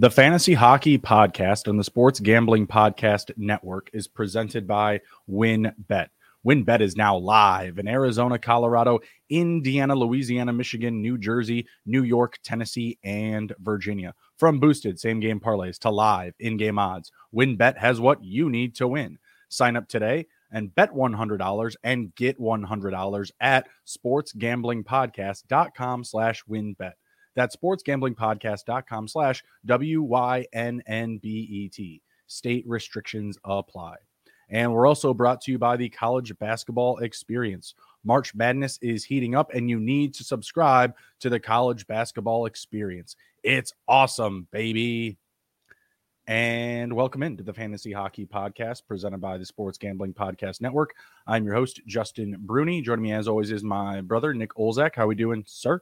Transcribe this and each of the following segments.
The Fantasy Hockey Podcast on the Sports Gambling Podcast Network is presented by WynnBET. WynnBET is now live in Arizona, Colorado, Indiana, Louisiana, Michigan, New Jersey, New York, Tennessee, and Virginia. From boosted same game parlays to live in game odds, WynnBET has what you need to win. Sign up today and bet $100 and get $100 at sportsgamblingpodcast.com slash wynnbet. That's sportsgamblingpodcast.com slash W-Y-N-N-B-E-T. State restrictions apply. And we're also brought to you by the College Basketball Experience. March Madness is heating up, and you need to subscribe to the College Basketball Experience. It's awesome, baby. And welcome into the Fantasy Hockey Podcast presented by the Sports Gambling Podcast Network. I'm your host, Justin Bruni. Joining me, as always, is my brother, Nick Olzak. How are we doing, sir?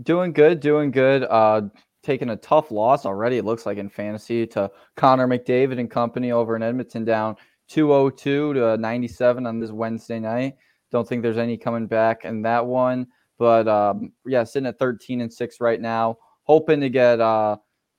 Doing good, doing good. Uh, taking a tough loss already, it looks like in fantasy to Connor McDavid and company over in Edmonton down 202 to 97 on this Wednesday night. Don't think there's any coming back in that one. But um, yeah, sitting at 13 and 6 right now. Hoping to get uh,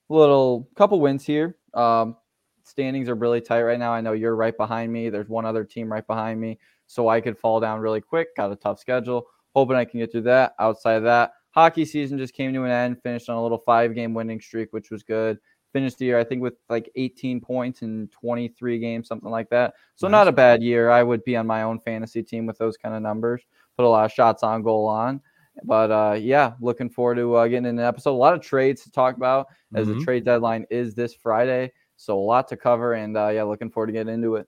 a little couple wins here. Um, standings are really tight right now. I know you're right behind me. There's one other team right behind me. So I could fall down really quick. Got a tough schedule. Hoping I can get through that. Outside of that, hockey season just came to an end. Finished on a little five game winning streak, which was good. Finished the year, I think, with like 18 points in 23 games, something like that. So, nice. not a bad year. I would be on my own fantasy team with those kind of numbers. Put a lot of shots on goal on. But uh, yeah, looking forward to uh, getting in an episode. A lot of trades to talk about as mm-hmm. the trade deadline is this Friday. So, a lot to cover. And uh, yeah, looking forward to getting into it.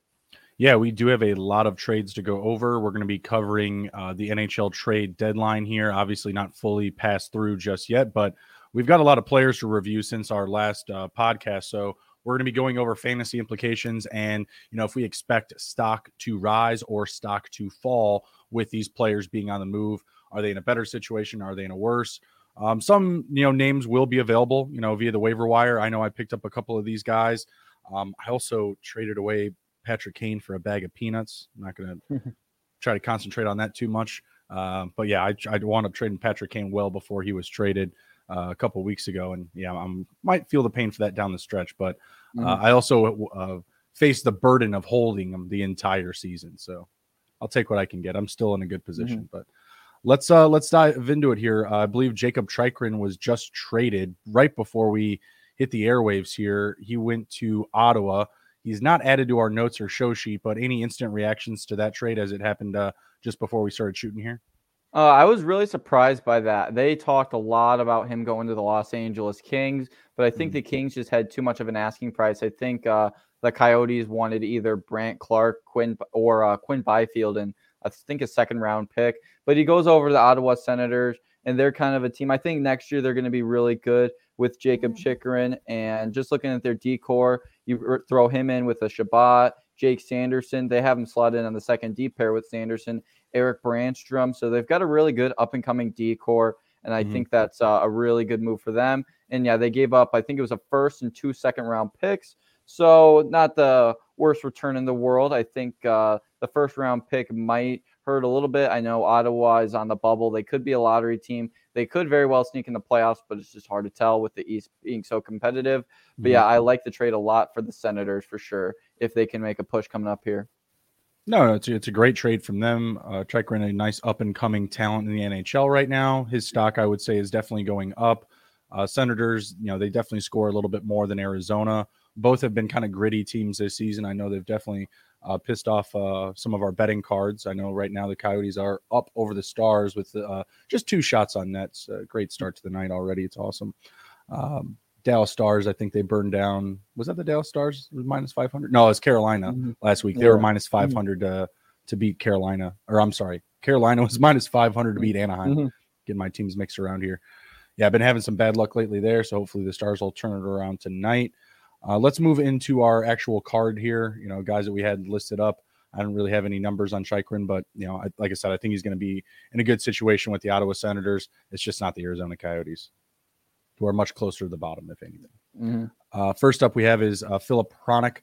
Yeah, we do have a lot of trades to go over. We're going to be covering uh, the NHL trade deadline here. Obviously, not fully passed through just yet, but we've got a lot of players to review since our last uh, podcast. So we're going to be going over fantasy implications and you know if we expect stock to rise or stock to fall with these players being on the move. Are they in a better situation? Are they in a worse? Um, some you know names will be available you know via the waiver wire. I know I picked up a couple of these guys. Um, I also traded away Patrick Kane for a bag of peanuts. I'm not going to try to concentrate on that too much. Uh, but yeah, I, I wound up trading Patrick Kane well before he was traded uh, a couple weeks ago, and yeah, I might feel the pain for that down the stretch. But uh, mm-hmm. I also uh, face the burden of holding him the entire season, so I'll take what I can get. I'm still in a good position, mm-hmm. but let's uh let's dive into it here. Uh, I believe Jakob Chychrun was just traded right before we hit the airwaves here. He went to Ottawa. He's not added to our notes or show sheet, but any instant reactions to that trade as it happened uh, just before we started shooting here? Uh, I was really surprised by that. They talked a lot about him going to the Los Angeles Kings, but I think mm-hmm. the Kings just had too much of an asking price. I think uh, the Coyotes wanted either Brandt Clarke, Quinn, or uh, Quinn Byfield, and I think a second round pick. But he goes over to the Ottawa Senators, and they're kind of a team. I think next year they're going to be really good with Jakob mm-hmm. Chychrun, and just looking at their decor, you throw him in with a Chabot, Jake Sanderson. They have him slot in on the second D pair with Sanderson, Erik Brannstrom. So they've got a really good up and coming decor. And I mm-hmm. think that's uh, a really good move for them. And yeah, they gave up, I think it was a first and two second round picks. So not the worst return in the world. I think uh, the first round pick might hurt a little bit. I know Ottawa is on the bubble. They could be a lottery team. They could very well sneak in the playoffs, but it's just hard to tell with the East being so competitive. But yeah, I like the trade a lot for the Senators for sure if they can make a push coming up here. No, it's a, it's a great trade from them. Uh, Chychrun, a nice up and coming talent in the NHL right now. His stock, I would say, is definitely going up. Uh, Senators, you know, they definitely score a little bit more than Arizona. Both have been kind of gritty teams this season. I know they've definitely uh, pissed off uh, some of our betting cards. I know right now the Coyotes are up over the Stars with uh, just two shots on nets. great start to the night already. It's awesome. Um, Dallas Stars, I think they burned down. Was that the Dallas Stars? Was minus 500? No, it was Carolina mm-hmm. last week. They yeah. were mm-hmm. 500 mm-hmm. to, to beat Carolina. Or I'm sorry, Carolina was minus 500 to beat Anaheim. Mm-hmm. Getting my teams mixed around here. Yeah, I've been having some bad luck lately there. So hopefully the Stars will turn it around tonight. Uh, let's move into our actual card here. You know, guys that we had listed up. I don't really have any numbers on Chychrun, but you know, I, like I said, I think he's going to be in a good situation with the Ottawa Senators. It's just not the Arizona Coyotes, who are much closer to the bottom, if anything. Mm-hmm. Uh, first up, we have is uh, Filip Hronek,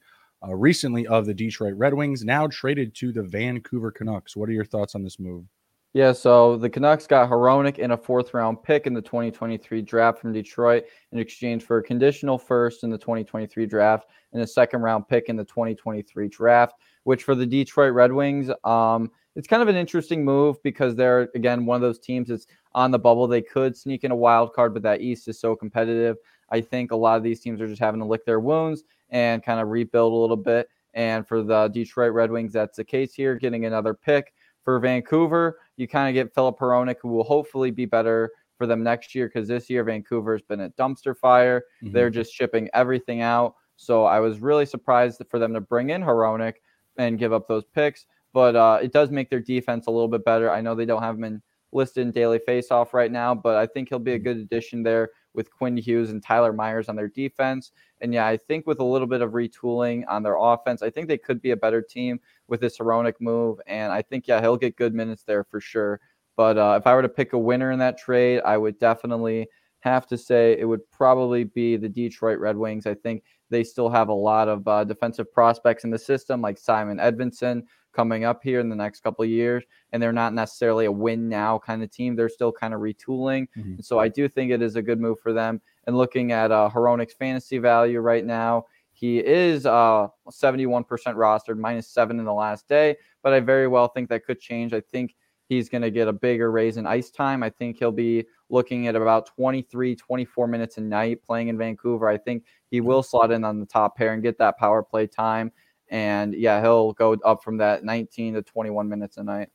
uh, recently of the Detroit Red Wings, now traded to the Vancouver Canucks. What are your thoughts on this move? Yeah, so the Canucks got Hronek in a fourth round pick in the 2023 draft from Detroit in exchange for a conditional first in the 2023 draft and a second round pick in the 2023 draft, which for the Detroit Red Wings, um, it's kind of an interesting move because they're, again, one of those teams that's on the bubble. They could sneak in a wild card, but that East is so competitive. I think a lot of these teams are just having to lick their wounds and kind of rebuild a little bit. And for the Detroit Red Wings, that's the case here, getting another pick. For Vancouver, you kind of get Filip Hronek, who will hopefully be better for them next year because this year Vancouver's been a dumpster fire. Mm-hmm. They're just shipping everything out. So I was really surprised for them to bring in Hronek and give up those picks. But uh, it does make their defense a little bit better. I know they don't have him in, listed in daily faceoff right now, but I think he'll be a mm-hmm. good addition there with Quinn Hughes and Tyler Myers on their defense. And yeah, I think with a little bit of retooling on their offense, I think they could be a better team with this Hronek move. And I think, yeah, he'll get good minutes there for sure. But uh, if I were to pick a winner in that trade, I would definitely have to say it would probably be the Detroit Red Wings. I think they still have a lot of uh, defensive prospects in the system, like Simon Edvinsson, coming up here in the next couple of years. And they're not necessarily a win now kind of team. They're still kind of retooling. Mm-hmm. So I do think it is a good move for them. And looking at uh, Hronek's fantasy value right now, he is uh, 71% rostered, minus seven in the last day. But I very well think that could change. I think he's going to get a bigger raise in ice time. I think he'll be looking at about 23, 24 minutes a night playing in Vancouver. I think he will slot in on the top pair and get that power play time. And yeah, he'll go up from that 19 to 21 minutes a night.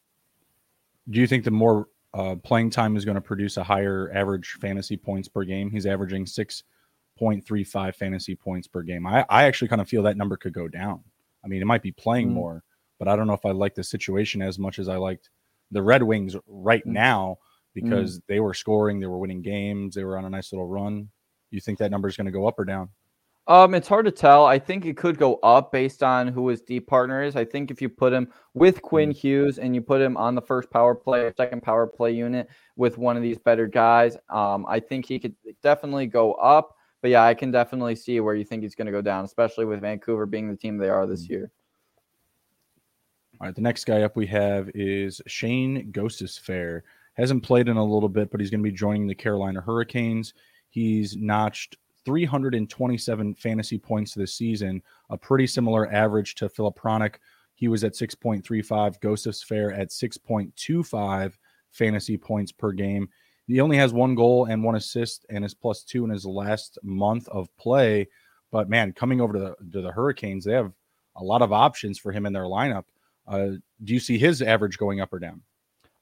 Do you think the more uh, playing time is going to produce a higher average fantasy points per game? He's averaging 6.35 fantasy points per game. I, I actually kind of feel that number could go down. I mean, it might be playing mm more, but I don't know if I like the situation as much as I liked the Red Wings right mm now because mm they were scoring, they were winning games, they were on a nice little run. You think that number is going to go up or down? Um, it's hard to tell. I think it could go up based on who his deep partner is. I think if you put him with Quinn mm. Hughes and you put him on the first power play or second power play unit with one of these better guys, um, I think he could definitely go up. But yeah, I can definitely see where you think he's going to go down, especially with Vancouver being the team they are this mm. year. All right, the next guy up we have is Shane Gostisbehere. Hasn't played in a little bit, but he's going to be joining the Carolina Hurricanes. He's notched 327 fantasy points this season, a pretty similar average to Filip Hronek. He was at 6.35, Gostisbehere at 6.25 fantasy points per game. He only has one goal and one assist and is plus two in his last month of play. But man, coming over to the, to the Hurricanes, they have a lot of options for him in their lineup. Uh, do you see his average going up or down?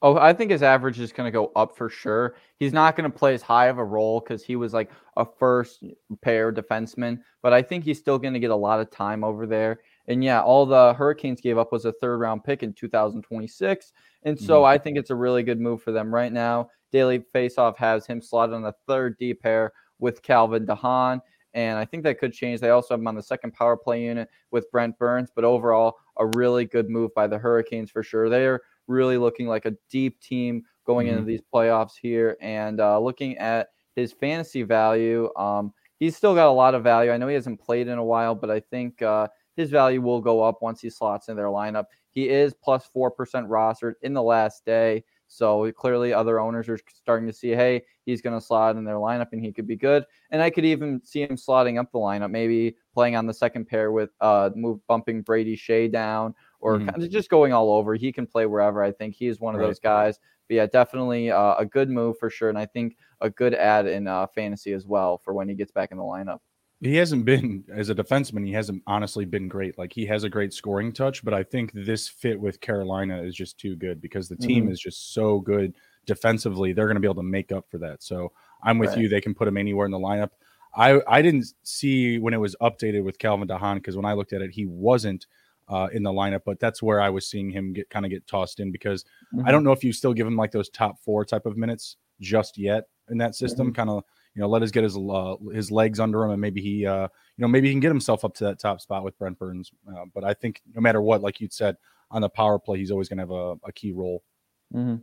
Oh, I think his average is going to go up for sure. He's not going to play as high of a role because he was like a first pair defenseman, but I think he's still going to get a lot of time over there. And yeah, all the Hurricanes gave up was a third round pick in 2026. And so mm-hmm. I think it's a really good move for them right now. Daily Faceoff has him slotted on the third D pair with Calvin de Haan. And I think that could change. They also have him on the second power play unit with Brent Burns, but overall, a really good move by the Hurricanes for sure. They're really looking like a deep team going mm-hmm. into these playoffs here. And uh, looking at his fantasy value, um, he's still got a lot of value. I know he hasn't played in a while, but I think uh, his value will go up once he slots in their lineup. He is plus 4% rostered in the last day. So clearly, other owners are starting to see, hey, he's going to slot in their lineup and he could be good. And I could even see him slotting up the lineup, maybe playing on the second pair with uh, move bumping Brady Skjei down or mm-hmm. kind of just going all over. He can play wherever. I think he's one of right. those guys. But yeah, definitely uh, a good move for sure, and I think a good add in uh, fantasy as well for when he gets back in the lineup. He hasn't been as a defenseman. He hasn't honestly been great. Like he has a great scoring touch, but I think this fit with Carolina is just too good because the team mm-hmm. is just so good defensively. They're going to be able to make up for that. So I'm with right. you. They can put him anywhere in the lineup. I I didn't see when it was updated with Calvin de Haan because when I looked at it, he wasn't uh, in the lineup, but that's where I was seeing him get kind of get tossed in because mm-hmm. I don't know if you still give him like those top four type of minutes just yet in that system. Mm-hmm. Kind of you know let us get his uh, his legs under him and maybe he uh, you know maybe he can get himself up to that top spot with Brent Burns. Uh, but I think no matter what, like you said on the power play, he's always going to have a, a, key role. Mm-hmm.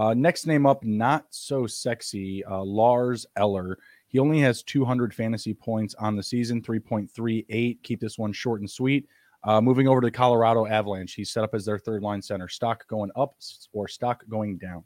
Uh, next name up, not so sexy, uh, Lars Eller. He only has 200 fantasy points on the season, 3.38. Keep this one short and sweet. Uh, moving over to Colorado Avalanche, he's set up as their third line center. Stock going up or stock going down?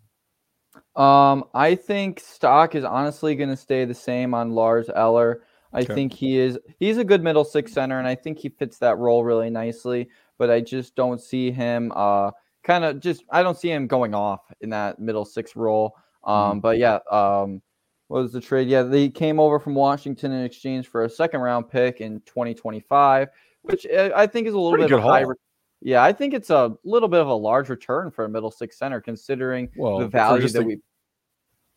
Um, I think stock is honestly going to stay the same on Lars Eller. I okay. think he is he's a good middle six center, and I think he fits that role really nicely. But I just don't see him uh, kind of just I don't see him going off in that middle six role. Um, mm-hmm. But yeah, um, what was the trade? Yeah, they came over from Washington in exchange for a second round pick in 2025, which uh, I think is a little Pretty bit of a high. Re- yeah, I think it's a little bit of a large return for a middle six center considering well, the value that we.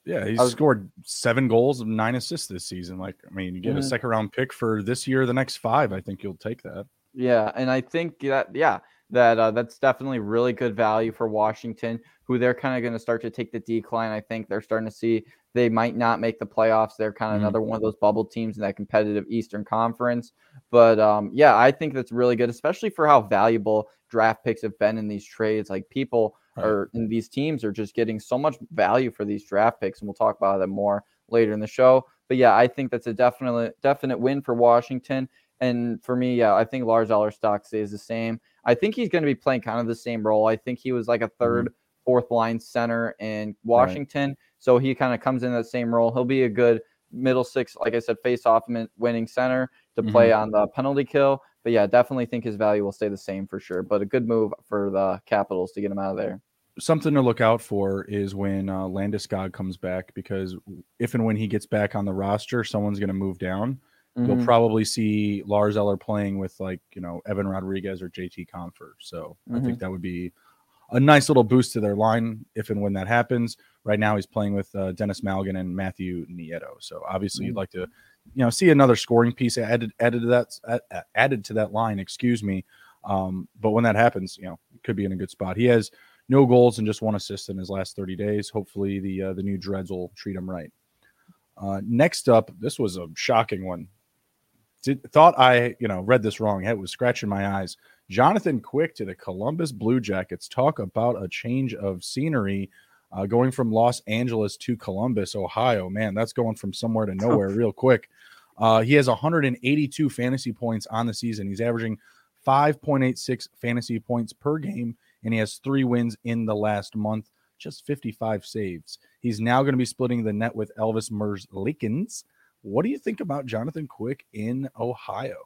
Yeah, he's was, scored seven goals and nine assists this season. Like, I mean, you get mm-hmm. a second round pick for this year, the next five. I think you'll take that. Yeah, and I think that yeah, that uh, that's definitely really good value for Washington, who they're kind of going to start to take the decline. I think they're starting to see they might not make the playoffs. They're kind of mm-hmm. another one of those bubble teams in that competitive Eastern Conference. But um, yeah, I think that's really good, especially for how valuable draft picks have been in these trades. Like people right. are in these teams are just getting so much value for these draft picks, and we'll talk about that more later in the show. But yeah, I think that's a definite definite win for Washington. And for me, yeah, I think Lars Eller stock stays the same. I think he's going to be playing kind of the same role. I think he was like a 3rd mm-hmm. fourth line center in Washington. Right. So he kind of comes in that same role. He'll be a good middle six, like I said, face off winning center to mm-hmm. play on the penalty kill. But yeah, definitely think his value will stay the same for sure. But a good move for the Capitals to get him out of there. Something to look out for is when uh, Landeskog comes back because if and when he gets back on the roster, someone's going to move down. Mm-hmm. You'll probably see Lars Eller playing with like you know Evan Rodrigues or JT Compher. So mm-hmm. I think mm-hmm. that would be a nice little boost to their line if and when that happens. Right now, he's playing with uh, Denis Malgin and Matthew Nieto. So obviously, mm-hmm. you'd like to you know see another scoring piece added added to that added to that line. Excuse me. Um, but when that happens, you know, it could be in a good spot. He has no goals and just one assist in his last 30 days. Hopefully, the uh, the new dreads will treat him right. Uh, next up, this was a shocking one did, thought I, you know, read this wrong. It was scratching my eyes. Jonathan Quick to the Columbus Blue Jackets. Talk about a change of scenery uh, going from Los Angeles to Columbus, Ohio. Man, that's going from somewhere to nowhere real quick. Uh, he has 182 fantasy points on the season. He's averaging 5.86 fantasy points per game, and he has three wins in the last month, just 55 saves. He's now going to be splitting the net with Elvis Merzlikins. What do you think about Jonathan Quick in Ohio?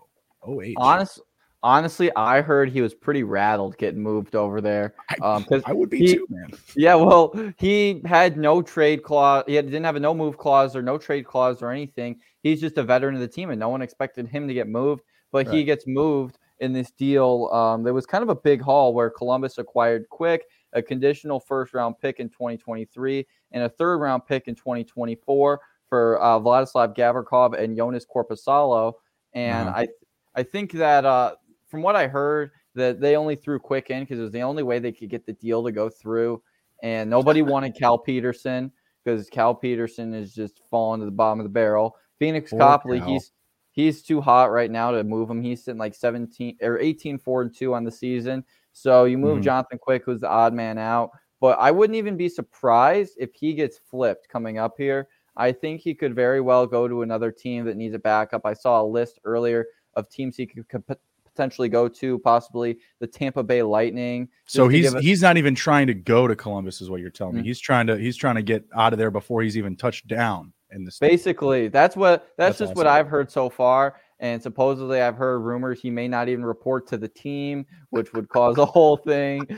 Oh, eight. honestly, honestly, I heard he was pretty rattled getting moved over there. Um, because I would be he, too, man. Yeah, well, he had no trade clause. He had, didn't have a no move clause or no trade clause or anything. He's just a veteran of the team, and no one expected him to get moved. But right. he gets moved in this deal. Um, there was kind of a big haul where Columbus acquired Quick, a conditional first round pick in 2023, and a third round pick in 2024 for uh, Vladislav Gavrikov and Joonas Korpisalo. And uh-huh. I I think that uh, from what I heard, that they only threw quick in because it was the only way they could get the deal to go through. And nobody wanted Cal Petersen because Cal Petersen is just falling to the bottom of the barrel. Pheonix Copley, Cal. he's he's too hot right now to move him. He's sitting like 17 or 18, 4 and 2 on the season. So you move mm-hmm. Jonathan Quick, who's the odd man out. But I wouldn't even be surprised if he gets flipped coming up here I think he could very well go to another team that needs a backup. I saw a list earlier of teams he could, could potentially go to, possibly the Tampa Bay Lightning. So he's he's not even trying to go to Columbus, is what you're telling mm-hmm. me. He's trying to he's trying to get out of there before he's even touched down in the. Basically, that's what that's, that's just awesome. what I've heard so far. And supposedly, I've heard rumors he may not even report to the team, which would cause a whole thing.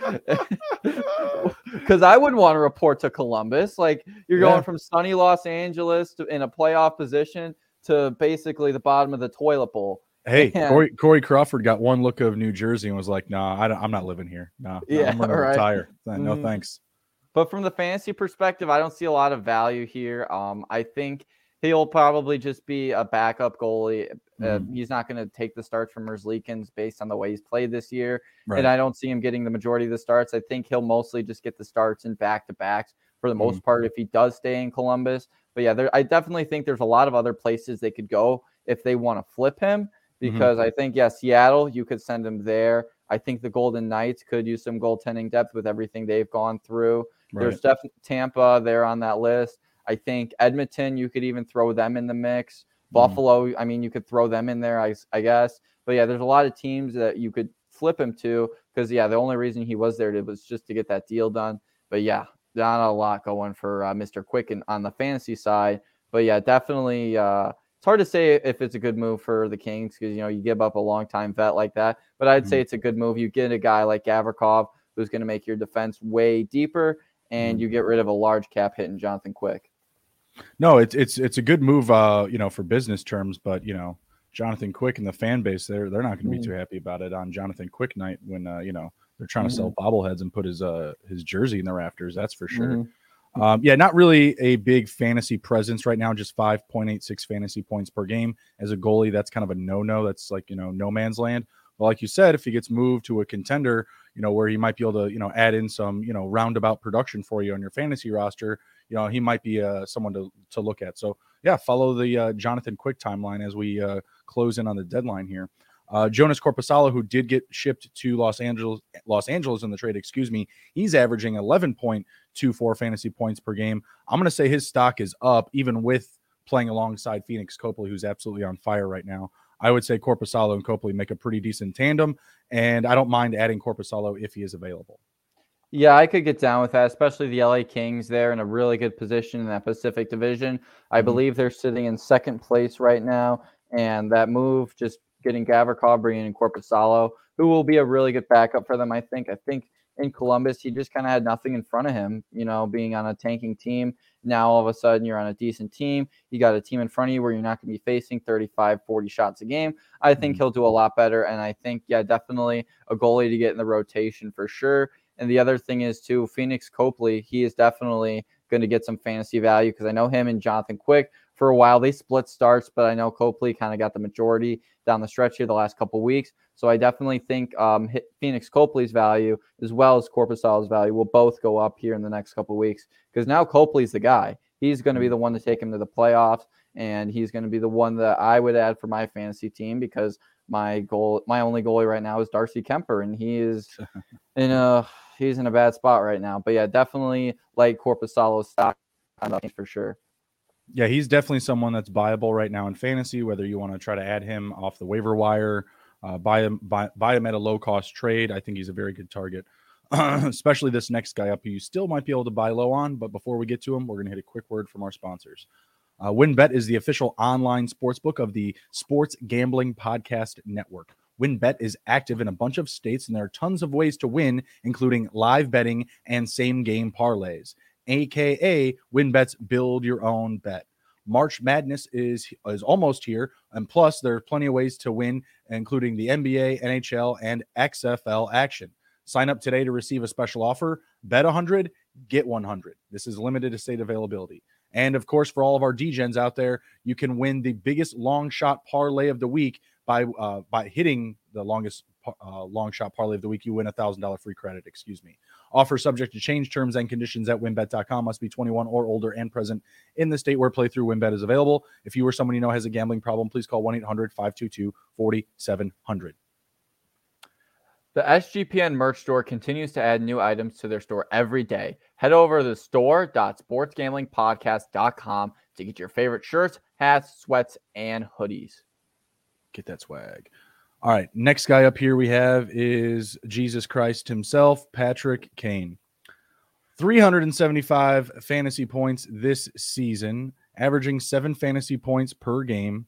Because I wouldn't want to report to Columbus. Like you're yeah. going from sunny Los Angeles to in a playoff position to basically the bottom of the toilet bowl. Hey, and, Corey, Corey, Crawford got one look of New Jersey and was like, "Nah, I am not living here. Nah, yeah, I'm gonna retire. No, mm-hmm. thanks." But from the fantasy perspective, I don't see a lot of value here. Um, I think he'll probably just be a backup goalie. Uh, mm. He's not going to take the starts from Merzlikins based on the way he's played this year. Right. And I don't see him getting the majority of the starts. I think he'll mostly just get the starts in back to backs for the most mm. part if he does stay in Columbus. But yeah, there, I definitely think there's a lot of other places they could go if they want to flip him. Mm-hmm. Because mm-hmm. I think, yeah, Seattle, you could send him there. I think the Golden Knights could use some goaltending depth with everything they've gone through. Right. There's definitely Tampa there on that list. I think Edmonton, you could even throw them in the mix. Mm. Buffalo, I mean, you could throw them in there, I, I guess. But yeah, there's a lot of teams that you could flip him to because yeah, the only reason he was there was just to get that deal done. But yeah, not a lot going for uh, Mr. Quicken on the fantasy side. But yeah, definitely. Uh, it's hard to say if it's a good move for the Kings because you know you give up a long time vet like that. But I'd mm-hmm. say it's a good move. You get a guy like Gavrikov who's going to make your defense way deeper, and mm-hmm. you get rid of a large cap hit in Jonathan Quick. No, it's it's it's a good move, uh, you know, for business terms. But you know, Jonathan Quick and the fan base, they're they're not going to be mm-hmm. too happy about it on Jonathan Quick night when uh, you know they're trying to sell mm-hmm. bobbleheads and put his uh his jersey in the rafters. That's for sure. Mm-hmm. Um, yeah, not really a big fantasy presence right now. Just five point eight six fantasy points per game as a goalie. That's kind of a no no. That's like you know no man's land. But like you said, if he gets moved to a contender, you know where he might be able to you know add in some you know roundabout production for you on your fantasy roster, you know he might be uh, someone to to look at. So yeah, follow the uh, Jonathan Quick timeline as we uh, close in on the deadline here. Uh, Joonas Korpisalo, who did get shipped to Los Angeles, Los Angeles in the trade, excuse me, he's averaging 11.24 fantasy points per game. I'm going to say his stock is up, even with playing alongside Pheonix Copley, who's absolutely on fire right now. I would say Korpisalo and Copley make a pretty decent tandem, and I don't mind adding Korpisalo if he is available. Yeah, I could get down with that, especially the LA Kings. They're in a really good position in that Pacific Division. I mm-hmm. believe they're sitting in second place right now, and that move just getting Gavrikov, bringing in Korpisalo, who will be a really good backup for them. I think. I think in Columbus, he just kind of had nothing in front of him. You know, being on a tanking team. Now all of a sudden you're on a decent team. You got a team in front of you where you're not going to be facing 35, 40 shots a game. I think mm-hmm. he'll do a lot better. And I think, yeah, definitely a goalie to get in the rotation for sure. And the other thing is too, Pheonix Copley, he is definitely going to get some fantasy value because I know him and Jonathan Quick for a while. They split starts, but I know Copley kind of got the majority down the stretch here the last couple weeks. So I definitely think um, Pheonix Copley's value as well as Korpisalo's value will both go up here in the next couple weeks because now Copley's the guy. He's going to be the one to take him to the playoffs, and he's going to be the one that I would add for my fantasy team because my goal, my only goalie right now is Darcy Kuemper, and he is in a he's in a bad spot right now. But yeah, definitely like Korpisalo's stock for sure. Yeah, he's definitely someone that's buyable right now in fantasy. Whether you want to try to add him off the waiver wire, uh, buy him buy, buy him at a low cost trade, I think he's a very good target. Especially this next guy up, who you still might be able to buy low on. But before we get to him, we're going to hit a quick word from our sponsors. Uh, WynnBET is the official online sportsbook of the Sports Gambling Podcast Network. WynnBET is active in a bunch of states, and there are tons of ways to win, including live betting and same game parlays aka WynnBET's Build Your Own Bet. March Madness is is almost here, and plus there are plenty of ways to win, including the NBA, NHL, and XFL action. Sign up today to receive a special offer. Bet 100, get 100. This is limited to state availability. And of course, for all of our DGens out there, you can win the biggest long shot parlay of the week by uh, by hitting the longest uh, long shot parlay of the week. You win a thousand dollar free credit. Excuse me. Offer subject to change terms and conditions at WynnBET.com. Must be 21 or older and present in the state where playthrough wynnbet is available. If you or someone you know has a gambling problem, please call 1 800 522 4700. The SGPN merch store continues to add new items to their store every day. Head over to the store.sportsgamblingpodcast.com to get your favorite shirts, hats, sweats, and hoodies. Get that swag. All right, next guy up here we have is Jesus Christ himself, Patrick Kane. 375 fantasy points this season, averaging seven fantasy points per game.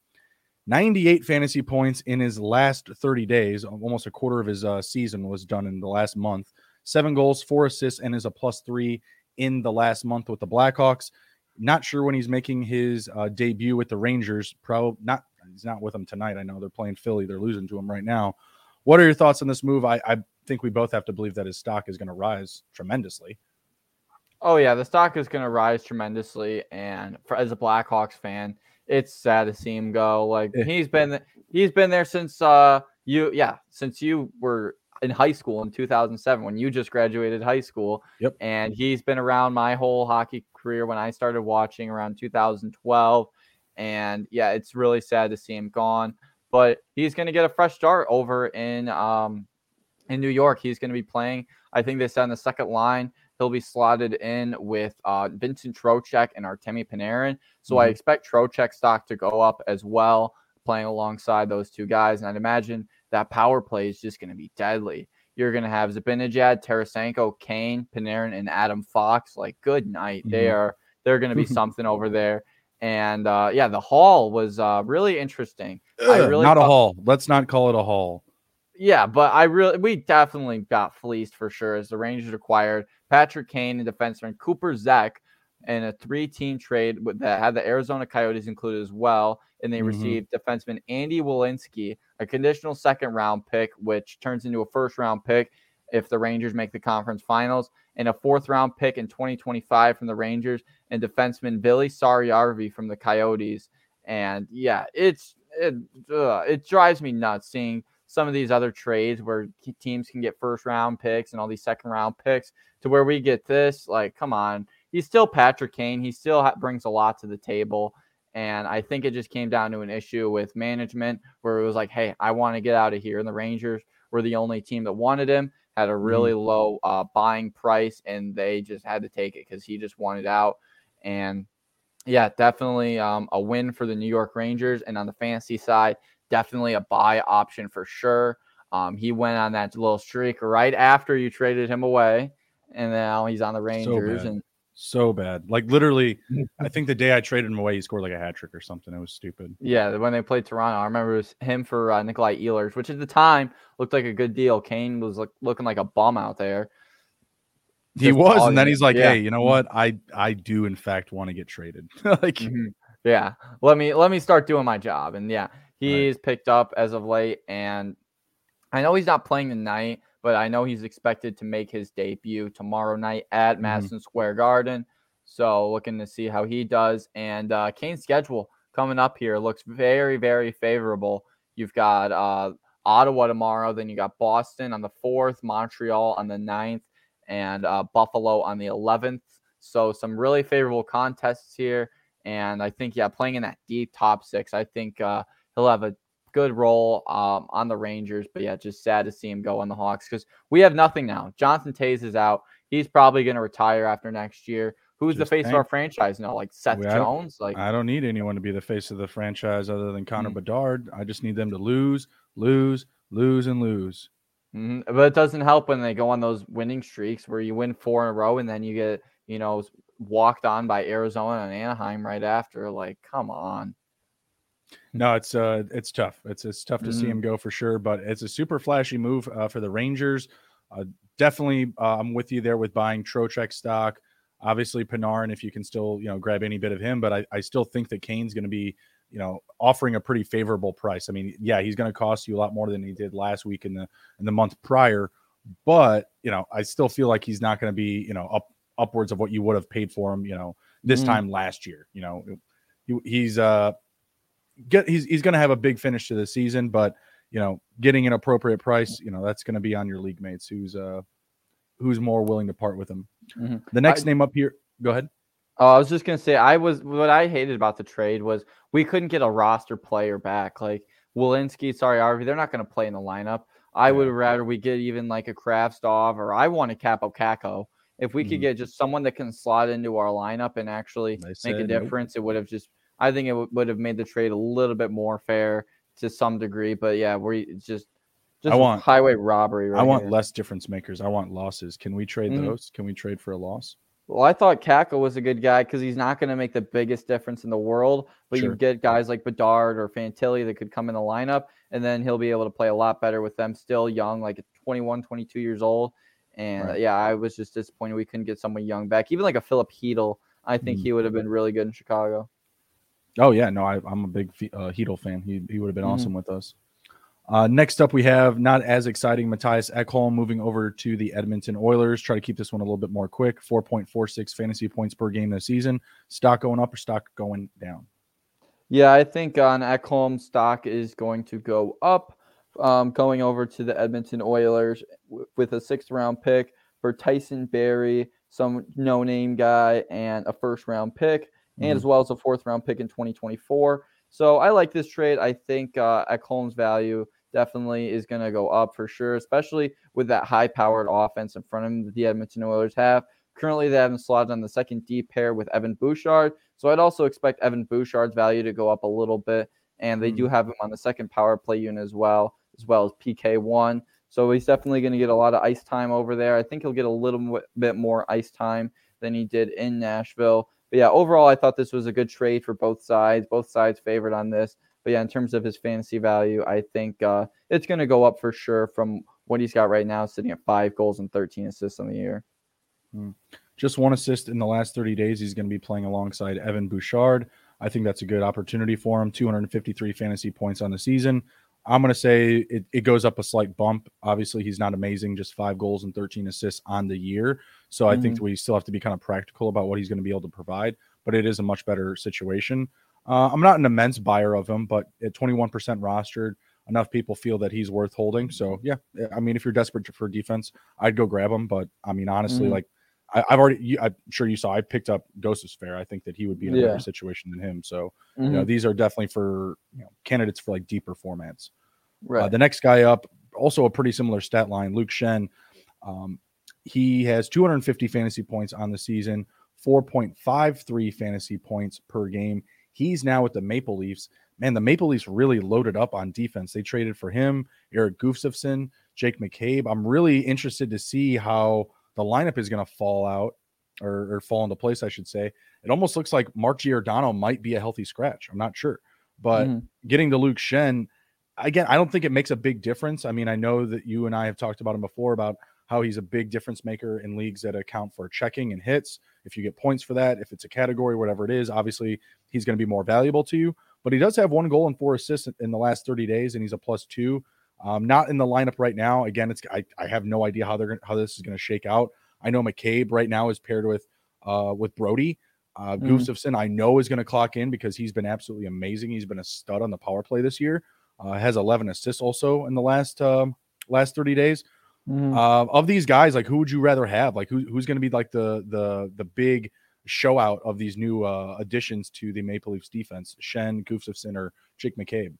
98 fantasy points in his last 30 days. Almost a quarter of his uh, season was done in the last month. Seven goals, four assists, and is a plus three in the last month with the Blackhawks. Not sure when he's making his uh, debut with the Rangers. Probably not he's not with them tonight. I know they're playing Philly. They're losing to him right now. What are your thoughts on this move? I, I think we both have to believe that his stock is going to rise tremendously. Oh yeah, the stock is going to rise tremendously, and for, as a Blackhawks fan, it's sad to see him go. Like he's been he's been there since uh you yeah since you were in high school in 2007 when you just graduated high school. Yep. And he's been around my whole hockey career when I started watching around 2012. And yeah, it's really sad to see him gone. But he's going to get a fresh start over in um, in New York. He's going to be playing. I think they said on the second line he'll be slotted in with uh, Vincent Trocheck and Artemi Panarin. So mm-hmm. I expect Trocheck stock to go up as well, playing alongside those two guys. And I'd imagine that power play is just going to be deadly. You're going to have Zibanejad, Tarasenko, Kane, Panarin, and Adam Fox. Like, good night. Mm-hmm. They are they're going to be something over there. And uh, yeah, the haul was uh, really interesting. Ugh, I really not thought, a haul. Let's not call it a haul. Yeah, but I really we definitely got fleeced for sure as the Rangers acquired Patrick Kane and defenseman Cooper Zech in a three-team trade that had the Arizona Coyotes included as well, and they mm-hmm. received defenseman Andy Welinski, a conditional second-round pick, which turns into a first-round pick if the Rangers make the conference finals, and a fourth-round pick in 2025 from the Rangers, and defenseman Vili Saarijarvi from the Coyotes. And yeah, it's it, uh, it drives me nuts seeing some of these other trades where teams can get first round picks and all these second round picks to where we get this. Like, come on. He's still Patrick Kane. He still ha- brings a lot to the table. And I think it just came down to an issue with management where it was like, hey, I want to get out of here. And the Rangers were the only team that wanted him, had a really mm-hmm. low uh, buying price, and they just had to take it because he just wanted out. And yeah, definitely um, a win for the New York Rangers. And on the fantasy side, definitely a buy option for sure. Um, he went on that little streak right after you traded him away, and now he's on the Rangers. So and so bad, like literally, I think the day I traded him away, he scored like a hat trick or something. It was stupid. Yeah, when they played Toronto, I remember it was him for uh, Nikolai Ehlers, which at the time looked like a good deal. Kane was like looking like a bum out there. He was, and then he's like, yeah. "Hey, you know what? I I do in fact want to get traded." like, mm-hmm. yeah, let me let me start doing my job, and yeah, He's right. picked up as of late, and I know he's not playing tonight, but I know he's expected to make his debut tomorrow night at mm-hmm. Madison Square Garden. So looking to see how he does. And uh, Kane's schedule coming up here looks very, very favorable. You've got uh, Ottawa tomorrow, then you got Boston on the 4th, Montreal on the 9th, and uh, Buffalo on the 11th. So some really favorable contests here. And I think, yeah, playing in that deep top six, I think uh, he'll have a good role um, on the Rangers. But yeah, just sad to see him go on the Hawks because we have nothing now. Jonathan Toews is out. He's probably going to retire after next year. Who's just the face think. of our franchise now? Like Seth Jones? Like I don't need anyone to be the face of the franchise other than Connor mm-hmm. Bedard. I just need them to lose, lose, lose, and lose. Mm-hmm. But it doesn't help when they go on those winning streaks where you win four in a row and then you get you know walked on by Arizona and Anaheim right after. Like, come on. No, it's uh, it's tough. It's it's tough to mm-hmm. see him go for sure, but it's a super flashy move uh, for the Rangers. Uh, definitely, uh, I'm with you there with buying Trocheck stock. Obviously, Panarin, if you can still you know grab any bit of him, but I, I still think that Kane's going to be you know offering a pretty favorable price. I mean, yeah, he's going to cost you a lot more than he did last week in the in the month prior, but you know I still feel like he's not going to be you know up upwards of what you would have paid for him you know this mm. time last year. You know, he, he's uh get he's he's going to have a big finish to the season, but you know, getting an appropriate price, you know, that's going to be on your league mates who's uh who's more willing to part with him. Mm-hmm. The next I, name up here, go ahead. Oh, I was just gonna say I was what I hated about the trade was we couldn't get a roster player back. Like Welinski, sorry, Arvey, they're not gonna play in the lineup. I yeah. would rather we get even like a Kravtsov or I want a Kaapo Kakko. If we mm-hmm. could get just someone that can slot into our lineup and actually make a difference, nope. it would have just I think it w- would have made the trade a little bit more fair to some degree. But yeah, we just just I want highway robbery. Right I want here. less difference makers. I want losses. Can we trade mm-hmm. those? Can we trade for a loss? Well, I thought Kakko was a good guy because he's not going to make the biggest difference in the world, but sure. you get guys like Bedard or Fantilli that could come in the lineup, and then he'll be able to play a lot better with them still young, like 21, 22 years old. And right. yeah, I was just disappointed we couldn't get someone young back. Even like a Filip Chytil, I think mm-hmm. he would have been really good in Chicago. Oh yeah, no, I, am a big uh, fan. He he would have been mm-hmm. awesome with us. Uh, next up, we have not as exciting Mattias Ekholm moving over to the Edmonton Oilers. Try to keep this one a little bit more quick. 4.46 fantasy points per game this season. Stock going up or stock going down? Yeah, I think on Ekholm, stock is going to go up. Um, going over to the Edmonton Oilers w- with a sixth round pick for Tyson Barrie, some no name guy, and a first round pick and mm-hmm. as well as a fourth round pick in 2024. So I like this trade. I think uh, Ekholm's value definitely is going to go up for sure, especially with that high powered offense in front of him that the Edmonton Oilers have. Currently, they have him slotted on the second deep pair with Evan Bouchard. So I'd also expect Evan Bouchard's value to go up a little bit. And they mm-hmm. do have him on the second power play unit as well. as well as PK1. So he's definitely going to get a lot of ice time over there. I think he'll get a little bit more ice time than he did in Nashville. But yeah, overall, I thought this was a good trade for both sides. Both sides favored on this. But yeah, in terms of his fantasy value, I think uh, it's going to go up for sure from what he's got right now, sitting at five goals and 13 assists on the year. Hmm. Just one assist in the last 30 days. He's going to be playing alongside Evan Bouchard. I think that's a good opportunity for him. 253 fantasy points on the season. I'm going to say it, it goes up a slight bump. Obviously, he's not amazing, just five goals and 13 assists on the year. So mm-hmm. I think mm-hmm. we still have to be kind of practical about what he's going to be able to provide, but it is a much better situation. Uh, I'm not an immense buyer of him, but at 21% rostered, enough people feel that he's worth holding. So yeah, I mean, if you're desperate for defense, I'd go grab him. But I mean, honestly, mm-hmm. like I, have already, I'm sure you saw, I picked up Gostisbehere. I think that he would be in a yeah. better situation than him. So, mm-hmm. you know, mm-hmm. these are definitely for you know, candidates for like deeper formats. Uh, right. Uh, the next guy up, also a pretty similar stat line, Luke Schenn. Um, he has 250 fantasy points on the season, 4.53 fantasy points per game. He's now with the Maple Leafs. Man, the Maple Leafs really loaded up on defense. They traded for him, Erik Gustafsson, Jake McCabe. I'm really interested to see how the lineup is going to fall out or, or, fall into place, I should say. It almost looks like Mark Giordano might be a healthy scratch. I'm not sure. But mm-hmm. getting to Luke Schenn, again, I don't think it makes a big difference. I mean, I know that you and I have talked about him before about how he's a big difference maker in leagues that account for checking and hits. If you get points for that, if it's a category, whatever it is, obviously he's going to be more valuable to you. But he does have one goal and four assists in the last 30 days, and he's a plus two. Um, not in the lineup right now. Again, it's I, I have no idea how they're how this is going to shake out. I know McCabe right now is paired with uh, with Brodie. Uh, mm-hmm. Gustafsson, I know is going to clock in because he's been absolutely amazing. He's been a stud on the power play this year. Uh, has 11 assists also in the last uh, last 30 days. Mm-hmm. Uh, of these guys, like who would you rather have? Like who, who's going to be like the the the big show out of these new uh, additions to the Maple Leafs defense? Schenn Gustafsson, or Jake McCabe?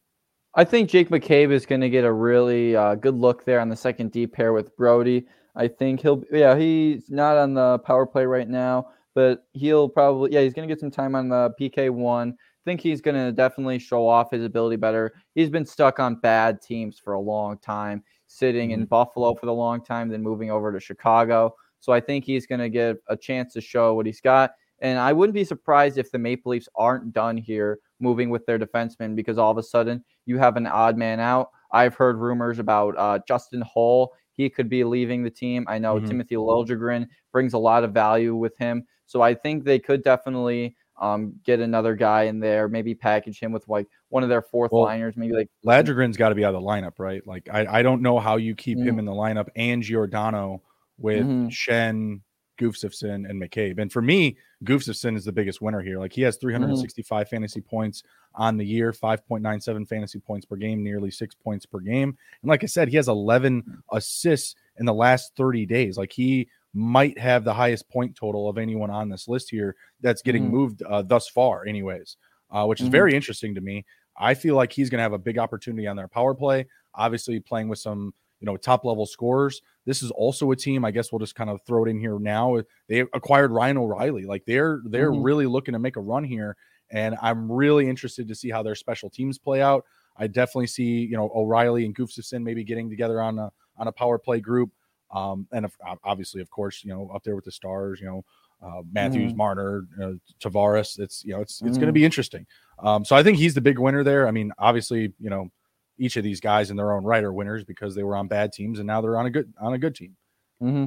I think Jake McCabe is going to get a really uh, good look there on the second D pair with Brodie. I think he'll, yeah, he's not on the power play right now, but he'll probably, yeah, he's going to get some time on the PK one. I think he's going to definitely show off his ability better. He's been stuck on bad teams for a long time, sitting mm-hmm. in Buffalo for the long time, then moving over to Chicago. So I think he's going to get a chance to show what he's got. And I wouldn't be surprised if the Maple Leafs aren't done here moving with their defenseman because all of a sudden you have an odd man out. I've heard rumors about uh, Justin Holl. He could be leaving the team. I know mm-hmm. Timothy Liljegren brings a lot of value with him. So I think they could definitely um, get another guy in there, maybe package him with like one of their fourth well, liners, maybe like Liljegren's got to be out of the lineup, right? Like I, I don't know how you keep mm-hmm. him in the lineup and Giordano with mm-hmm. Schenn, Gustafsson, and McCabe. And for me, Gustafsson is the biggest winner here. Like he has 365 mm-hmm. fantasy points on the year, 5.97 fantasy points per game, nearly six points per game. And like I said, he has 11 assists in the last 30 days. Like he might have the highest point total of anyone on this list here that's getting mm-hmm. moved uh, thus far, anyways, uh, which is mm-hmm. very interesting to me. I feel like he's going to have a big opportunity on their power play. Obviously, playing with some you know top level scorers. This is also a team. I guess we'll just kind of throw it in here now. They acquired Ryan O'Reilly. Like they're they're mm-hmm. really looking to make a run here, and I'm really interested to see how their special teams play out. I definitely see you know O'Reilly and Gustafsson maybe getting together on a on a power play group, um, and if, obviously of course you know up there with the stars, you know uh, Matthews, mm-hmm. Marner, uh, Tavares. It's you know it's it's mm-hmm. going to be interesting. Um, so I think he's the big winner there. I mean, obviously you know each of these guys in their own right are winners because they were on bad teams and now they're on a good on a good team. Mm-hmm.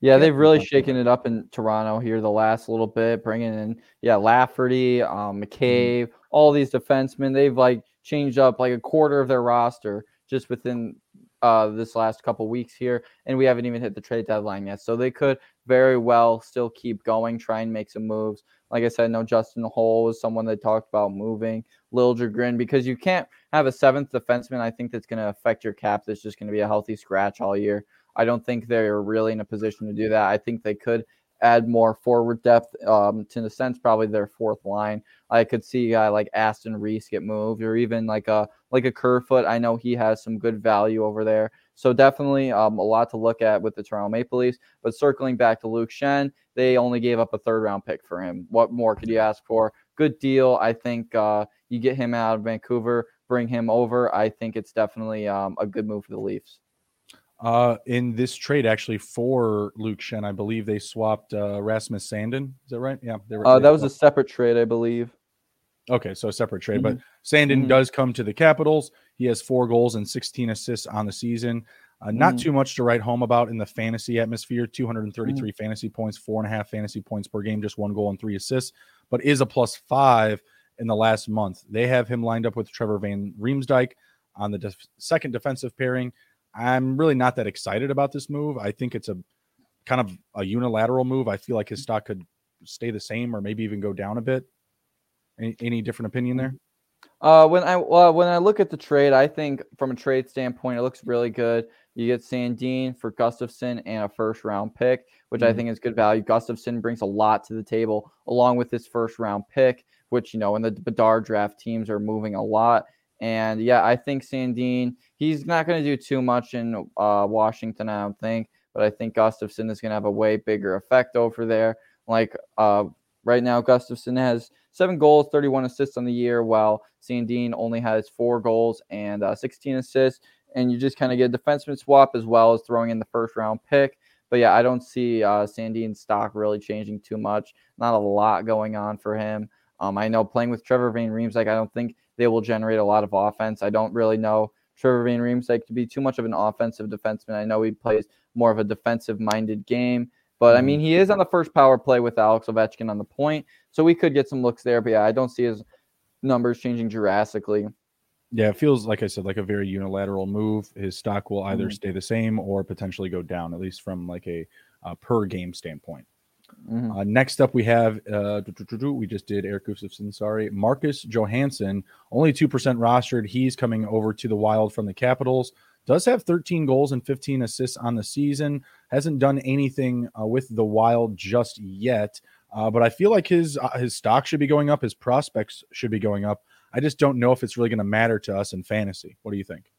Yeah, they've really shaken it up in Toronto here the last little bit, bringing in yeah Lafferty, um, mm-hmm. McCabe, mm-hmm. all these defensemen. They've like changed up like a quarter of their roster just within uh, this last couple weeks here, and we haven't even hit the trade deadline yet. So they could very well still keep going, try and make some moves. Like I said, no Justin Holl was someone they talked about moving. Liljegren, because you can't have a seventh defenseman. I think that's going to affect your cap. That's just going to be a healthy scratch all year. I don't think they're really in a position to do that. I think they could add more forward depth um, to the sense probably their fourth line. I could see a guy like Aston Reese get moved, or even like a like a Kerfoot. I know he has some good value over there. So definitely um, a lot to look at with the Toronto Maple Leafs. But circling back to Luke Schenn, they only gave up a third round pick for him. What more could you ask for? Good deal. I think uh, you get him out of Vancouver. bring him over, I think it's definitely um, a good move for the Leafs. Uh, in this trade, actually, for Luke Schenn, I believe they swapped uh, Rasmus Sandin. Is that right? Yeah, they were. Uh, that was a separate trade, I believe. Okay, so a separate trade, mm-hmm. but Sandin mm-hmm. does come to the Capitals. He has four goals and 16 assists on the season. Uh, not mm-hmm. too much to write home about in the fantasy atmosphere. 233 mm-hmm. fantasy points, four and a half fantasy points per game, just one goal and three assists, but is a plus five in the last month. They have him lined up with Trevor Van Riemsdyk on the def- second defensive pairing. I'm really not that excited about this move. I think it's a kind of a unilateral move. I feel like his stock could stay the same or maybe even go down a bit. Any, any different opinion there? Uh, when I uh, when I look at the trade, I think from a trade standpoint, it looks really good. You get Sandin for Gustafsson and a first round pick, which mm-hmm. I think is good value. Gustafsson brings a lot to the table, along with his first round pick, which you know in the Bedard draft teams are moving a lot. And yeah, I think Sandin, he's not going to do too much in uh, Washington, I don't think, but I think Gustafsson is going to have a way bigger effect over there. Like uh, right now, Gustafsson has seven goals, 31 assists on the year, while Sandin only has four goals and uh, 16 assists. And you just kind of get a defenseman swap as well as throwing in the first round pick. But yeah, I don't see uh, Sandin's stock really changing too much. Not a lot going on for him. Um, I know playing with Trevor Van Riemsdyk, like I don't think they will generate a lot of offense. I don't really know Trevor Van Riemsdyk to be too much of an offensive defenseman. I know he plays more of a defensive minded game, but I mean, mm-hmm. he is on the first power play with Alex Ovechkin on the point, so we could get some looks there. But yeah, I don't see his numbers changing drastically. Yeah, it feels like I said, like a very unilateral move. His stock will either mm-hmm. stay the same or potentially go down, at least from like a uh, per game standpoint. Mm-hmm. Uh, next up, we have uh, we just did Erik Gustafsson. Sorry, Marcus Johansson, only two percent rostered. He's coming over to the Wild from the Capitals. Does have 13 goals and 15 assists on the season. Hasn't done anything uh, with the Wild just yet, uh, but I feel like his uh, his stock should be going up. His prospects should be going up. I just don't know if it's really going to matter to us in fantasy. What do you think?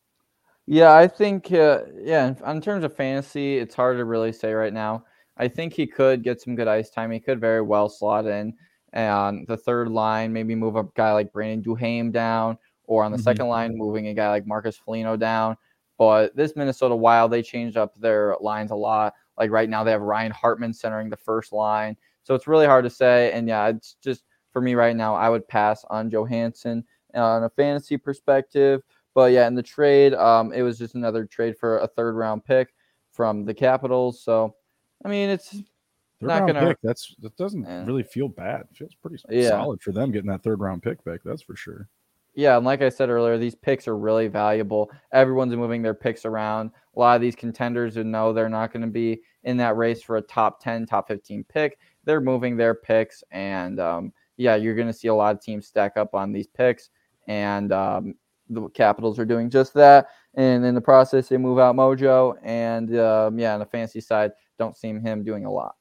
Yeah, I think uh, yeah. In terms of fantasy, it's hard to really say right now. I think he could get some good ice time. He could very well slot in on the third line, maybe move a guy like Brandon Duhaime down, or on the mm-hmm. second line, moving a guy like Marcus Foligno down. But this Minnesota Wild, they changed up their lines a lot. Like right now, they have Ryan Hartman centering the first line. So it's really hard to say. And yeah, it's just for me right now, I would pass on Johansson on a fantasy perspective. But yeah, in the trade, um, it was just another trade for a third round pick from the Capitals. So I mean, it's third not gonna. Pick, that's that doesn't really feel bad. It feels pretty yeah. solid for them getting that third round pick back. That's for sure. Yeah, and like I said earlier, these picks are really valuable. Everyone's moving their picks around. A lot of these contenders who know they're not going to be in that race for a top 10, top 15 pick, they're moving their picks. And um, yeah, you're going to see a lot of teams stack up on these picks. And um, the Capitals are doing just that. And in the process, they move out Mojo. And um, yeah, on the fancy side, don't see him doing a lot.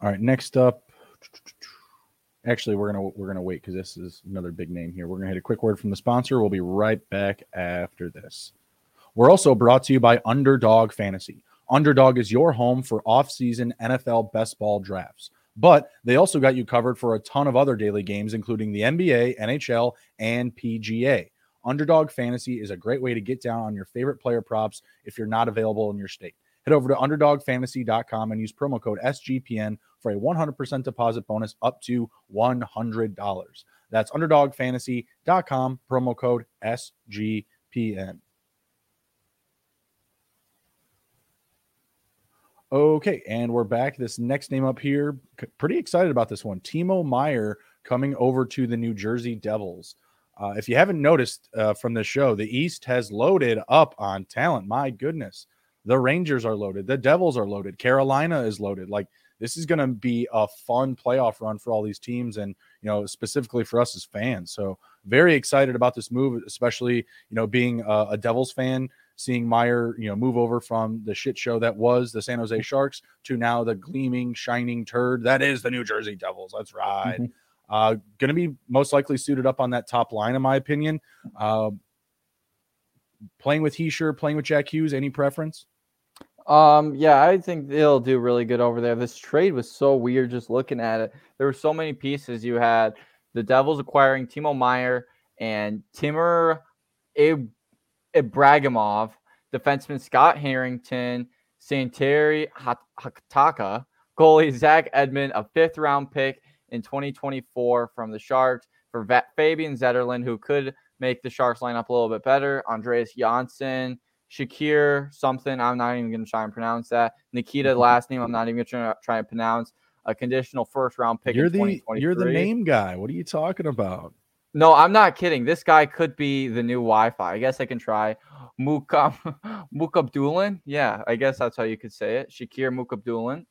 All right, next up. Actually, we're gonna we're gonna wait because this is another big name here. We're gonna hit a quick word from the sponsor. We'll be right back after this. We're also brought to you by Underdog Fantasy. Underdog is your home for off-season NFL best ball drafts, but they also got you covered for a ton of other daily games, including the NBA, NHL, and PGA. Underdog Fantasy is a great way to get down on your favorite player props if you're not available in your state. Head over to underdogfantasy.com and use promo code SGPN for a 100% deposit bonus up to $100. That's underdogfantasy.com, promo code SGPN. Okay, and we're back. This next name up here, pretty excited about this one. Timo Meier coming over to the New Jersey Devils. Uh, if you haven't noticed uh, from this show, the East has loaded up on talent. My goodness. The Rangers are loaded. The Devils are loaded. Carolina is loaded. Like this is going to be a fun playoff run for all these teams, and you know specifically for us as fans. So very excited about this move, especially you know being a, a Devils fan, seeing Meier you know move over from the shit show that was the San Jose Sharks to now the gleaming, shining turd that is the New Jersey Devils. Let's ride. Mm-hmm. Uh, going to be most likely suited up on that top line, in my opinion. Uh, playing with Hischier, playing with Jack Hughes, any preference? Um, yeah, I think they'll do really good over there. This trade was so weird just looking at it. There were so many pieces. You had the Devils acquiring Timo Meier and Timur Ibragimov, defenseman Scott Harrington, Santeri Hatakka, goalie Zach Emond, a fifth round pick in 2024 from the Sharks for Fabian Zetterlund, who could make the Sharks lineup a little bit better. Andreas Johnsson, Shakir, something. I'm not even going to try and pronounce that. Nikita, mm-hmm. last name, I'm not even going to try and pronounce. A conditional first round pick. You're the you're the name guy. What are you talking about? No, I'm not kidding. This guy could be the new Wi-Fi. I guess I can try. Mukab Mukabdulin. Yeah, I guess that's how you could say it. Shakir Mukhamadullin.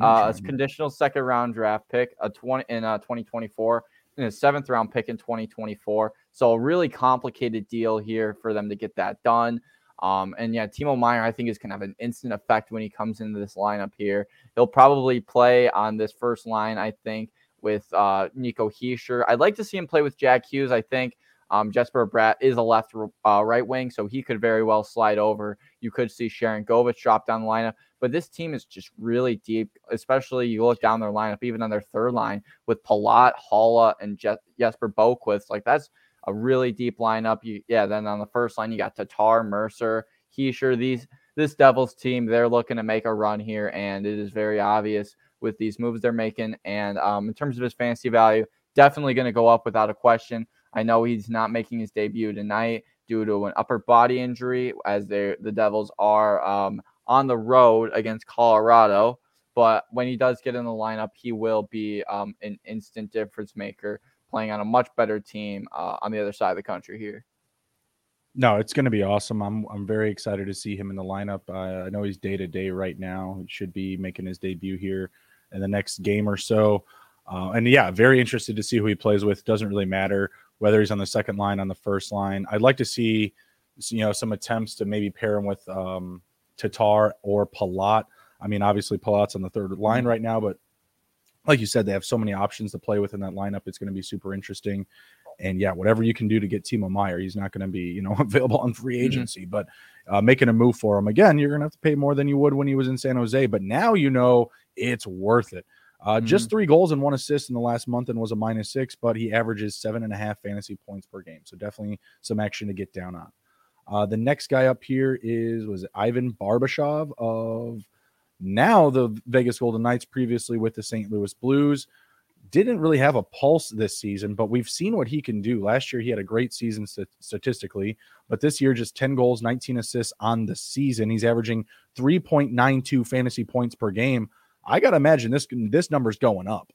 Uh, a conditional second round draft pick, a 20 in uh, 2024, and a seventh round pick in 2024. So a really complicated deal here for them to get that done. Um, and yeah, Timo Meier, I think, is going to have an instant effect when he comes into this lineup here. He'll probably play on this first line, I think, with uh, Nico Hischier. I'd like to see him play with Jack Hughes. I think um, Jesper Bratt is a left uh, right wing, so he could very well slide over. You could see Sharangovich drop down the lineup, but this team is just really deep. Especially you look down their lineup, even on their third line with Palat, Haula, and Je- Jesper Boqvist. Like that's a really deep lineup. You, yeah. Then on the first line, you got Tatar, Mercer, Hischier. These this Devils team, they're looking to make a run here, and it is very obvious with these moves they're making. And um, in terms of his fantasy value, definitely going to go up without a question. I know he's not making his debut tonight due to an upper body injury, as they the Devils are um, on the road against Colorado. But when he does get in the lineup, he will be um, an instant difference maker, playing on a much better team uh, on the other side of the country here. No, it's going to be awesome. I'm I'm very excited to see him in the lineup. Uh, I know he's day to day right now. He should be making his debut here in the next game or so. Uh, and yeah, very interested to see who he plays with. Doesn't really matter whether he's on the second line, on the first line. I'd like to see, you know, some attempts to maybe pair him with um, Tatar or Palat. I mean, obviously Palat's on the third line mm-hmm. right now, but like you said, they have so many options to play with in that lineup. It's going to be super interesting. And yeah, whatever you can do to get Timo Meier, he's not going to be, you know, available on free mm-hmm. agency, mm-hmm. but uh, making a move for him again, you're going to have to pay more than you would when he was in San Jose. But now you know it's worth it. Uh, mm-hmm. Just three goals and one assist in the last month and was a minus six, but he averages seven and a half fantasy points per game. So definitely some action to get down on. Uh, the next guy up here is was Ivan Barbashev of now the Vegas Golden Knights, previously with the St. Louis Blues. Didn't really have a pulse this season, but we've seen what he can do. Last year, he had a great season st- statistically, but this year, just 10 goals, 19 assists on the season. He's averaging 3.92 fantasy points per game. I got to imagine this this number's going up.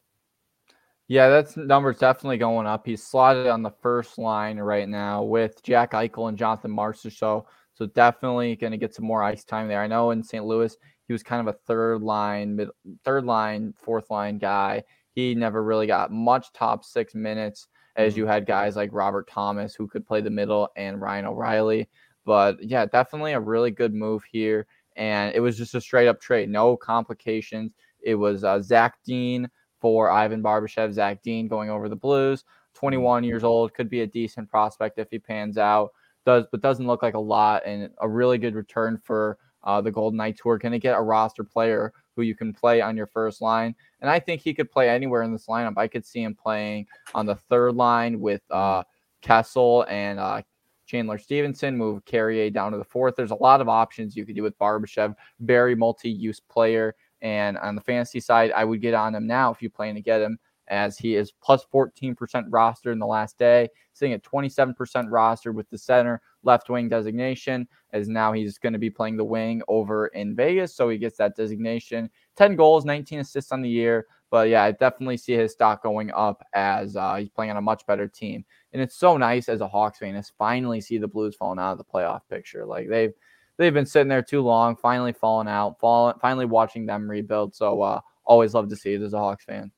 Yeah, that's number's definitely going up. He's slotted on the first line right now with Jack Eichel and Jonathan Marchessault. So definitely going to get some more ice time there. I know in St. Louis he was kind of a third line, mid, third line, fourth line guy. He never really got much top six minutes as you mm-hmm. had guys like Robert Thomas who could play the middle and Ryan O'Reilly. But yeah, definitely a really good move here and it was just a straight up trade, no complications. It was uh, Zach Dean for Ivan Barbashev. Zach Dean going over the Blues, 21 years old, could be a decent prospect if he pans out. Does but doesn't look like a lot, and a really good return for uh, the Golden Knights, who are going to get a roster player who you can play on your first line. And I think he could play anywhere in this lineup. I could see him playing on the third line with uh, Kessel and uh, Chandler Stephenson, move Carrier down to the fourth. There's a lot of options you could do with Barbashev. Very multi-use player. And on the fantasy side, I would get on him now if you plan to get him, as he is plus 14% roster in the last day, sitting at 27% roster with the center left wing designation, as now he's going to be playing the wing over in Vegas. So he gets that designation. 10 goals, 19 assists on the year. But yeah, I definitely see his stock going up as uh, he's playing on a much better team. And it's so nice as a Hawks fan to finally see the Blues falling out of the playoff picture. Like they've they've been sitting there too long, finally falling out, falling, finally watching them rebuild. So uh, always love to see it as a Hawks fan.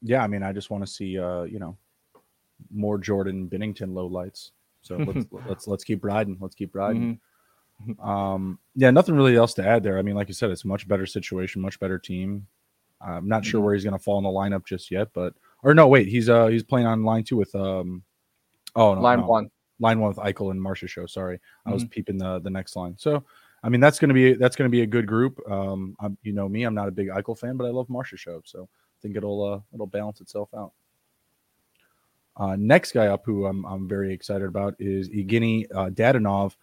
Yeah, I mean, I just want to see uh, you know more Jordan Binnington low lights. So let's let's let's keep riding. Let's keep riding. Mm-hmm. Um, yeah, nothing really else to add there. I mean, like you said, it's a much better situation, much better team. I'm not sure mm-hmm. where he's going to fall in the lineup just yet, but or no, wait, he's uh he's playing on line two with um oh no, line no. one line one with Eichel and Marchessault. Sorry, mm-hmm. I was mm-hmm. peeping the the next line. So I mean that's gonna be that's gonna be a good group. Um, I'm, you know me, I'm not a big Eichel fan, but I love Marchessault, so I think it'll uh it'll balance itself out. Uh, next guy up, who I'm, I'm very excited about, is Evgeny uh, Dadonov.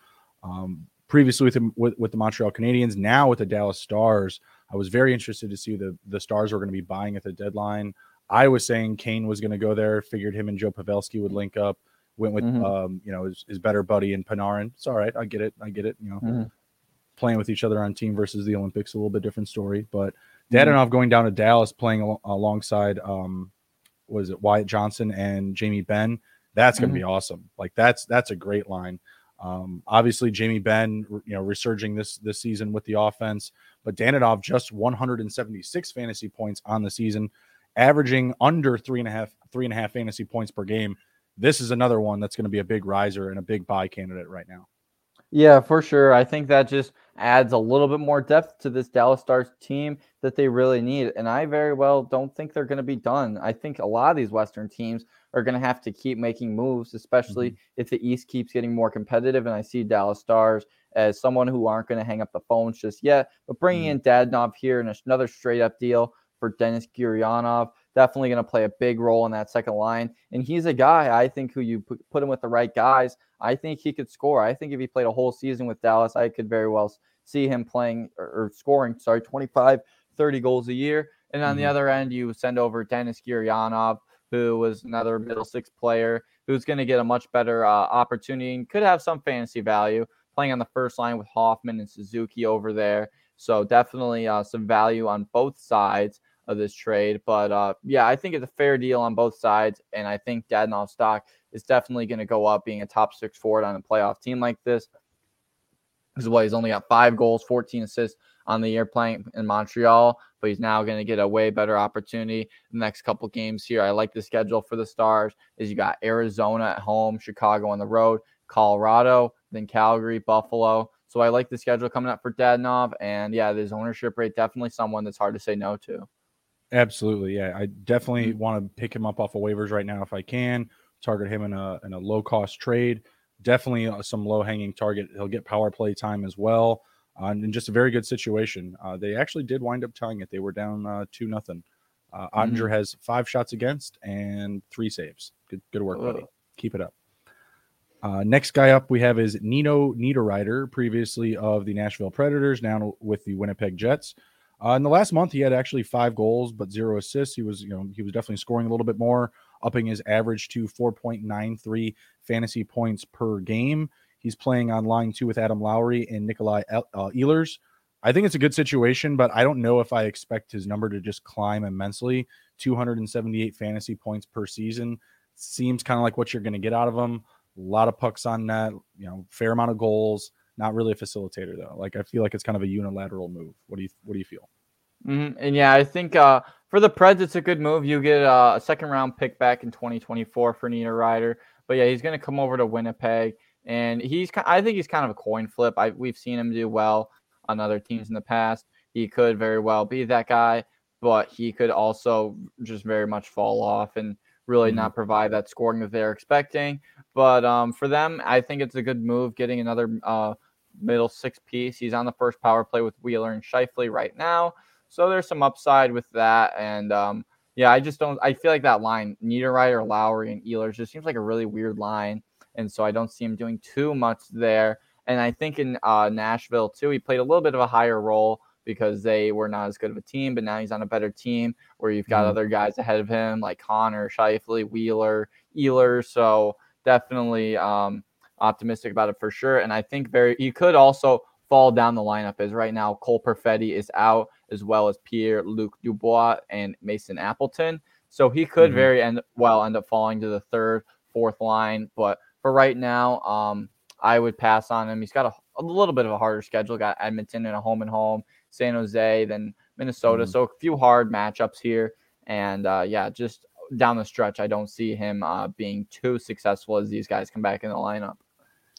Um, previously with, him, with with the Montreal Canadiens, now with the Dallas Stars. I was very interested to see the the Stars were going to be buying at the deadline. I was saying Kane was going to go there. Figured him and Joe Pavelski would link up. Went with mm-hmm. um, you know his, his, better buddy in Panarin. It's all right. I get it. I get it. You know, mm-hmm. playing with each other on team versus the Olympics a little bit different story. But mm-hmm. Going down to Dallas, playing al- alongside um, was it Wyatt Johnston and Jamie Benn? That's going to be mm-hmm. awesome. Like that's that's a great line. Um, obviously, Jamie Benn, you know, resurging this this season with the offense, but Dadonov just 176 fantasy points on the season, averaging under three and a half three and a half fantasy points per game. This is another one that's going to be a big riser and a big buy candidate right now. Yeah, for sure. I think that just adds a little bit more depth to this Dallas Stars team that they really need. And I very well don't think they're going to be done. I think a lot of these Western teams are going to have to keep making moves, especially mm-hmm. if the East keeps getting more competitive. And I see Dallas Stars as someone who aren't going to hang up the phones just yet. But bringing mm-hmm. in Dadonov here and another straight up deal for Denis Gurianov, definitely going to play a big role in that second line. And he's a guy I think who you put him with the right guys. I think he could score. I think if he played a whole season with Dallas, I could very well see him playing or, or scoring, sorry, 25, 30 goals a year. And on mm-hmm. the other end, you send over Denis Gurianov, who was another middle six player who's going to get a much better uh, opportunity and could have some fantasy value playing on the first line with Hoffman and Suzuki over there. So definitely uh, some value on both sides of this trade. But uh, yeah, I think it's a fair deal on both sides, and I think Dadonov stock is definitely going to go up, being a top six forward on a playoff team like this. This is why he's only got five goals, 14 assists on the year playing in Montreal, but he's now going to get a way better opportunity the next couple games here. I like the schedule for the Stars. Is you got Arizona at home, Chicago on the road, Colorado, then Calgary, Buffalo. So I like the schedule coming up for Dadonov, and yeah, his ownership rate definitely someone that's hard to say no to. Absolutely, yeah. I definitely mm-hmm. want to pick him up off of waivers right now if I can. Target him in a in a low cost trade. Definitely uh, some low hanging target. He'll get power play time as well, uh, and just a very good situation. Uh, they actually did wind up tying it. They were down uh, two nothing. Uh, Oettinger mm-hmm. has five shots against and three saves. Good good work, buddy. Keep it up. Uh, next guy up we have is Nino Niederreiter, previously of the Nashville Predators, now with the Winnipeg Jets. Uh, in the last month, he had actually five goals but zero assists. He was, you know, he was definitely scoring a little bit more, upping his average to 4.93 fantasy points per game. He's playing on line two with Adam Lowry and Nikolai uh, Ehlers. I think it's a good situation, but I don't know if I expect his number to just climb immensely. 278 fantasy points per season seems kind of like what you're going to get out of him. A lot of pucks on net, you know, fair amount of goals. Not really a facilitator though. Like I feel like it's kind of a unilateral move. What do you What do you feel? Mm-hmm. And yeah, I think uh, for the Preds, it's a good move. You get uh, a second round pick back in 2024 for Niederreiter. But yeah, he's going to come over to Winnipeg, and he's I think he's kind of a coin flip. I we've seen him do well on other teams in the past. He could very well be that guy, but he could also just very much fall off and really mm-hmm. not provide that scoring that they're expecting. But um, for them, I think it's a good move getting another uh, middle six piece. He's on the first power play with Wheeler and Scheifele right now. So there's some upside with that. And um, yeah, I just don't, I feel like that line, Niederreiter, Lowry, and Ehlers just seems like a really weird line. And so I don't see him doing too much there. And I think in uh, Nashville, too, he played a little bit of a higher role because they were not as good of a team, but now he's on a better team where you've got mm-hmm. other guys ahead of him like Connor, Scheifele, Wheeler, Ehlers. So definitely um, optimistic about it for sure. And I think very he could also fall down the lineup as right now Cole Perfetti is out as well as Pierre Luc Dubois and Mason Appleton. So he could mm-hmm. very end well end up falling to the third, fourth line. But for right now, um, I would pass on him. He's got a, a, little bit of a harder schedule. Got Edmonton and a home and home, San Jose, then Minnesota. Mm-hmm. So a few hard matchups here. And uh, yeah, just down the stretch, I don't see him uh, being too successful as these guys come back in the lineup.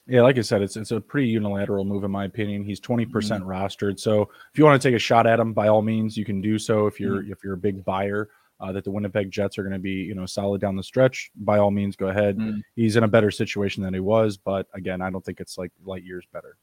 Yeah, like I said, it's it's a pretty unilateral move in my opinion. He's twenty percent mm-hmm. rostered, so if you want to take a shot at him, by all means, you can do so. If you're mm-hmm. if you're a big buyer uh, that the Winnipeg Jets are going to be you know solid down the stretch, by all means, go ahead. Mm-hmm. He's in a better situation than he was, but again, I don't think it's like light years better.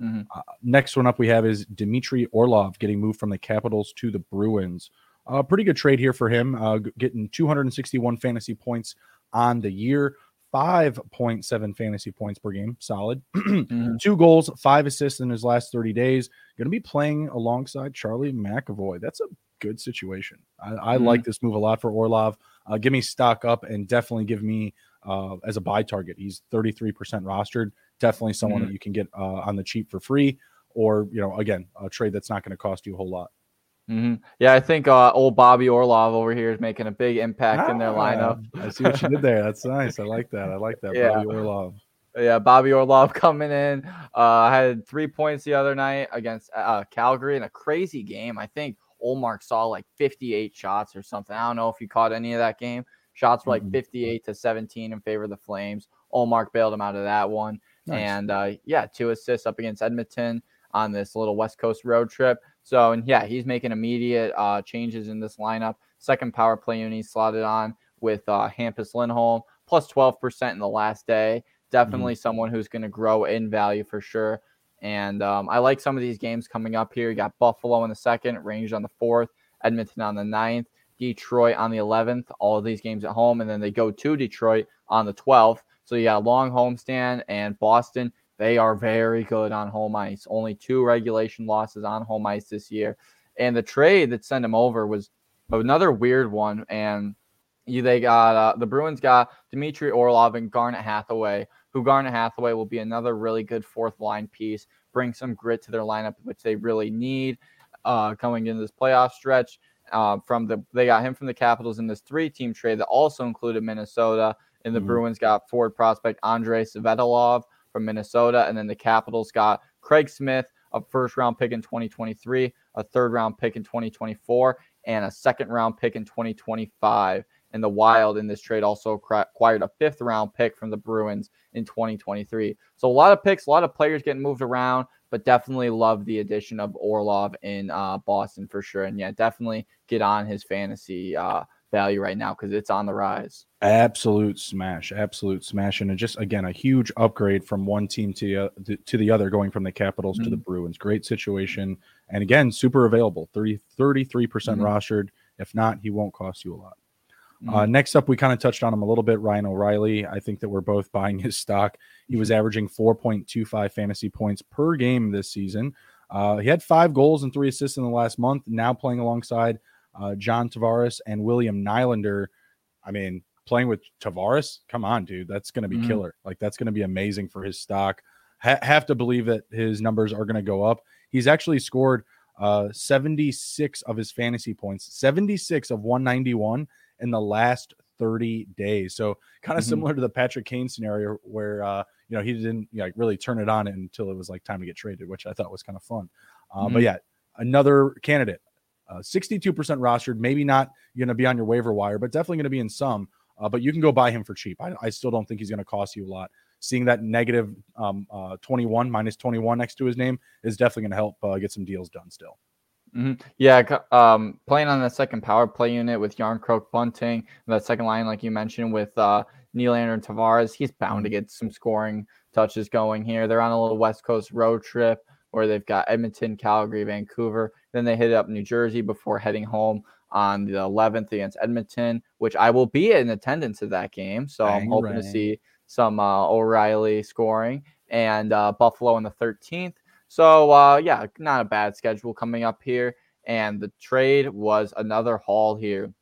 Mm-hmm. Uh, next one up we have is Dmitry Orlov getting moved from the Capitals to the Bruins. A uh, pretty good trade here for him, uh, getting 261 fantasy points on the year. 5.7 fantasy points per game, solid. mm-hmm. Two goals, five assists in his last 30 days. Going to be playing alongside Charlie McAvoy. That's a good situation. I, I mm-hmm. like this move a lot for Orlov. Uh, give me stock up and definitely give me uh, as a buy target. He's 33% rostered. Definitely someone mm-hmm. that you can get uh, on the cheap for free, or you know, again, a trade that's not going to cost you a whole lot. Mm-hmm. Yeah, I think uh, old Bobby Orlov over here is making a big impact ah, in their ah, lineup. I see what you did there. That's nice. I like that. I like that. Yeah. Bobby Orlov. Yeah, Bobby Orlov coming in. Uh, had three points the other night against uh, Calgary in a crazy game. I think Ullmark saw like 58 shots or something. I don't know if you caught any of that game. Shots were like mm-hmm. 58 to 17 in favor of the Flames. Ullmark bailed him out of that one. Nice. And uh, yeah, two assists up against Edmonton on this little West Coast road trip. So, and yeah, he's making immediate uh, changes in this lineup. Second power play unit slotted on with uh, Hampus Lindholm, plus 12% in the last day. Definitely mm-hmm. someone who's going to grow in value for sure. And um, I like some of these games coming up here. You got Buffalo in the second, Rangers on the fourth, Edmonton on the ninth, Detroit on the 11th. All of these games at home. And then they go to Detroit on the 12th. So a long homestand and Boston they are very good on home ice. Only two regulation losses on home ice this year. And the trade that sent him over was another weird one. And you, they got uh, the Bruins got Dmitry Orlov and Garnet Hathaway, who Garnet Hathaway will be another really good fourth line piece, bring some grit to their lineup, which they really need uh, coming into this playoff stretch. Uh, from the they got him from the Capitals in this three-team trade that also included Minnesota, and the mm-hmm. Bruins got forward prospect Andrei Svechnikov, from Minnesota. And then the Capitals got Craig Smith, a first round pick in 2023, a third round pick in 2024, and a second round pick in 2025. And the Wild in this trade also acquired a fifth round pick from the Bruins in 2023. So a lot of picks, a lot of players getting moved around, but definitely love the addition of Orlov in uh, Boston for sure. And yeah, definitely get on his fantasy uh, value right now because it's on the rise. Absolute smash, absolute smash, and just again a huge upgrade from one team to the to the other, going from the Capitals mm-hmm. to the mm-hmm. Bruins. Great situation, and again, super available. 33 percent mm-hmm. rostered. If not, he won't cost you a lot. Mm-hmm. Uh, next up, we kind of touched on him a little bit. Ryan O'Reilly. I think that we're both buying his stock. He was mm-hmm. averaging 4.25 fantasy points per game this season. Uh, he had five goals and three assists in the last month. Now playing alongside uh, John Tavares and William Nylander. I mean, playing with Tavares, come on, dude, that's going to be mm-hmm. killer. Like that's going to be amazing for his stock. Ha- have to believe that his numbers are going to go up. He's actually scored uh, 76 of his fantasy points, 76 of 191 in the last 30 days. So kind of mm-hmm. similar to the Patrick Kane scenario where uh, you know he didn't you know, like really turn it on until it was like time to get traded, which I thought was kind of fun. Uh, mm-hmm. But yeah, another candidate uh, 62% rostered, maybe not going to be on your waiver wire, but definitely going to be in some. Uh, but you can go buy him for cheap. I, I still don't think he's going to cost you a lot. Seeing that negative um, uh, 21 minus 21 next to his name is definitely going to help uh, get some deals done still. Mm-hmm. Yeah, um, playing on the second power play unit with Jarnkrok Bunting, that second line, like you mentioned, with uh, Nylander and Tavares, he's bound to mm-hmm. get some scoring touches going here. They're on a little West Coast road trip where they've got Edmonton, Calgary, Vancouver. Then they hit up New Jersey before heading home on the 11th against Edmonton, which I will be in attendance of that game. So I'm hoping to see some uh, O'Reilly scoring and uh, Buffalo on the 13th. So uh, yeah, not a bad schedule coming up here. And the trade was another haul here,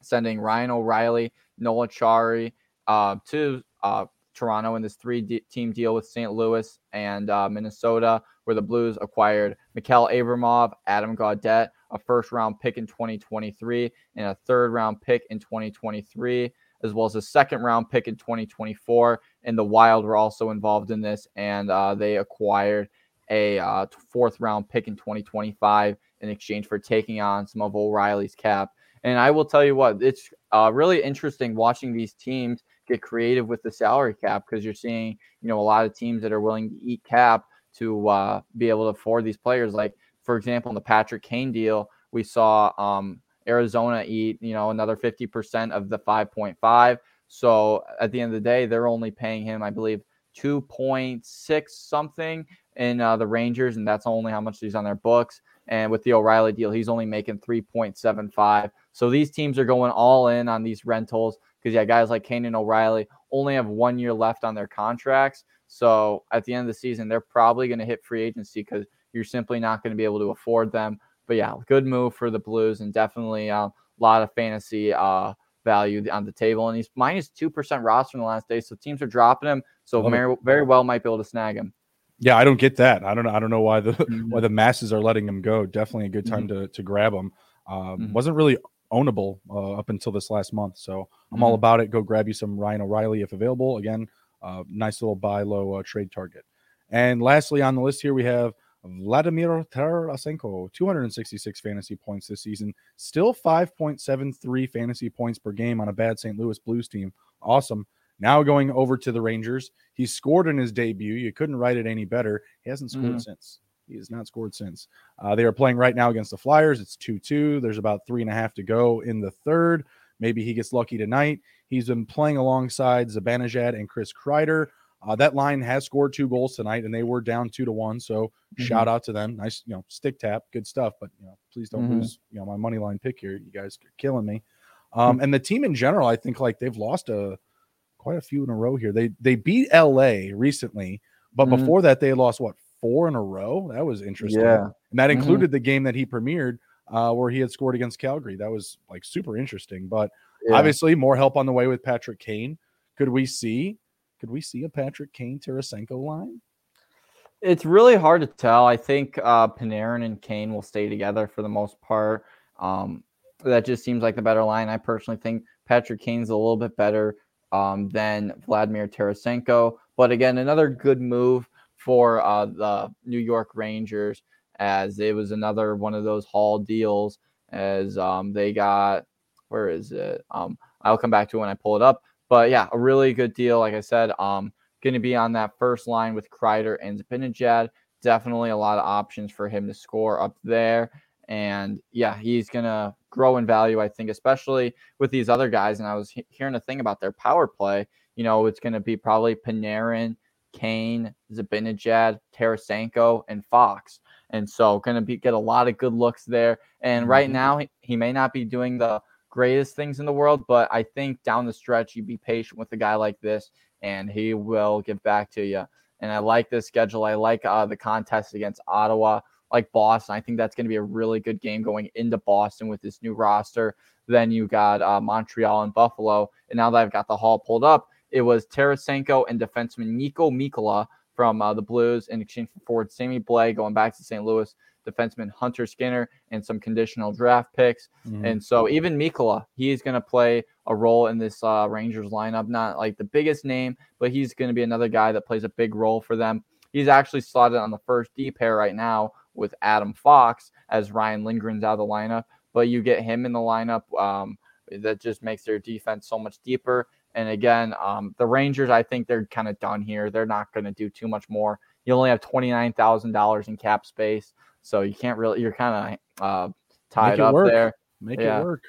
sending Ryan O'Reilly, Noel Acciari uh, to uh, Toronto in this three-team deal with St. Louis and uh, Minnesota where the Blues acquired Mikhail Abramov, Adam Gaudette, a first round pick in 2023, and a third round pick in 2023, as well as a second round pick in 2024. And the Wild were also involved in this, and uh, they acquired a uh, fourth round pick in 2025 in exchange for taking on some of O'Reilly's cap. And I will tell you what, it's uh, really interesting watching these teams get creative with the salary cap because you're seeing, you know, a lot of teams that are willing to eat cap to uh, be able to afford these players. Like, for example, in the Patrick Kane deal, we saw um, Arizona eat, you know, another 50% of the 5.5. So at the end of the day, they're only paying him, I believe, 2.6 something in uh, the Rangers, and that's only how much he's on their books. And with the O'Reilly deal, he's only making 3.75. So these teams are going all in on these rentals. because yeah, guys like Kane and O'Reilly only have one year left on their contracts. So at the end of the season, they're probably going to hit free agency because you're simply not going to be able to afford them. But yeah, good move for the Blues and definitely a lot of fantasy uh, value on the table. And he's minus 2% roster in the last day. So teams are dropping him. So very, very well might be able to snag him. Yeah, I don't get that. I don't know. I don't know why the mm-hmm. why the masses are letting him go. Definitely a good time mm-hmm. to to grab him. Um, mm-hmm. Wasn't really ownable uh, up until this last month, so I'm all mm-hmm. about it. Go grab you some Ryan O'Reilly if available. Again, uh, nice little buy low uh, trade target. And lastly on the list here we have Vladimir Tarasenko, 266 fantasy points this season, still 5.73 fantasy points per game on a bad St. Louis Blues team. Awesome. Now going over to the Rangers. He scored in his debut. You couldn't write it any better. He hasn't scored mm-hmm. since. He has not scored since. Uh, they are playing right now against the Flyers. It's 2 2. There's about three and a half to go in the third. Maybe he gets lucky tonight. He's been playing alongside Zibanejad and Chris Kreider. Uh, that line has scored two goals tonight, and they were down two to one. So mm-hmm. shout out to them. Nice, you know, stick tap, good stuff. But you know, please don't mm-hmm. lose, you know, my money line pick here. You guys are killing me. Um, mm-hmm. and the team in general, I think like they've lost a quite a few in a row here. They they beat LA recently, but mm-hmm. before that they lost what four in a row. That was interesting. Yeah. And that mm-hmm. included the game that he premiered uh, where he had scored against Calgary. That was like super interesting. But yeah. obviously, more help on the way with Patrick Kane. Could we see? Could we see a Patrick Kane Tarasenko line? It's really hard to tell. I think uh, Panarin and Kane will stay together for the most part. Um, that just seems like the better line. I personally think Patrick Kane's a little bit better um, than Vladimir Tarasenko. But again, another good move for uh, the New York Rangers as it was another one of those Hall deals as um, they got where is it? Um, I'll come back to when I pull it up. But yeah, a really good deal. Like I said, um, going to be on that first line with Kreider and Zibanejad. Definitely a lot of options for him to score up there. And yeah, he's going to grow in value, I think, especially with these other guys. And I was he- hearing a thing about their power play. You know, it's going to be probably Panarin, Kane, Zibanejad, Tarasenko, and Fox. And so going to be get a lot of good looks there. And mm-hmm. right now he, he may not be doing the greatest things in the world, but I think down the stretch you be patient with a guy like this and he will give back to you. And I like this schedule. I like uh, the contest against Ottawa, like Boston. I think that's going to be a really good game going into Boston with this new roster. Then you got uh, Montreal and Buffalo. And now that I've got the hall pulled up, it was Tarasenko and defenseman Niko Mikkola from uh, the Blues in exchange for forward Sammy Blais going back to St. Louis, defenseman Hunter Skinner, and some conditional draft picks. Mm-hmm. And so even Mikkola, he's going to play a role in this uh, Rangers lineup. Not like the biggest name, but he's going to be another guy that plays a big role for them. He's actually slotted on the first D pair right now with Adam Fox as Ryan Lindgren's out of the lineup. But you get him in the lineup. Um, that just makes their defense so much deeper. And again, um, the Rangers, I think they're kind of done here. They're not going to do too much more. You only have twenty nine thousand dollars in cap space, so you can't really. You're kind of uh, tied up work. there. Make yeah. it work.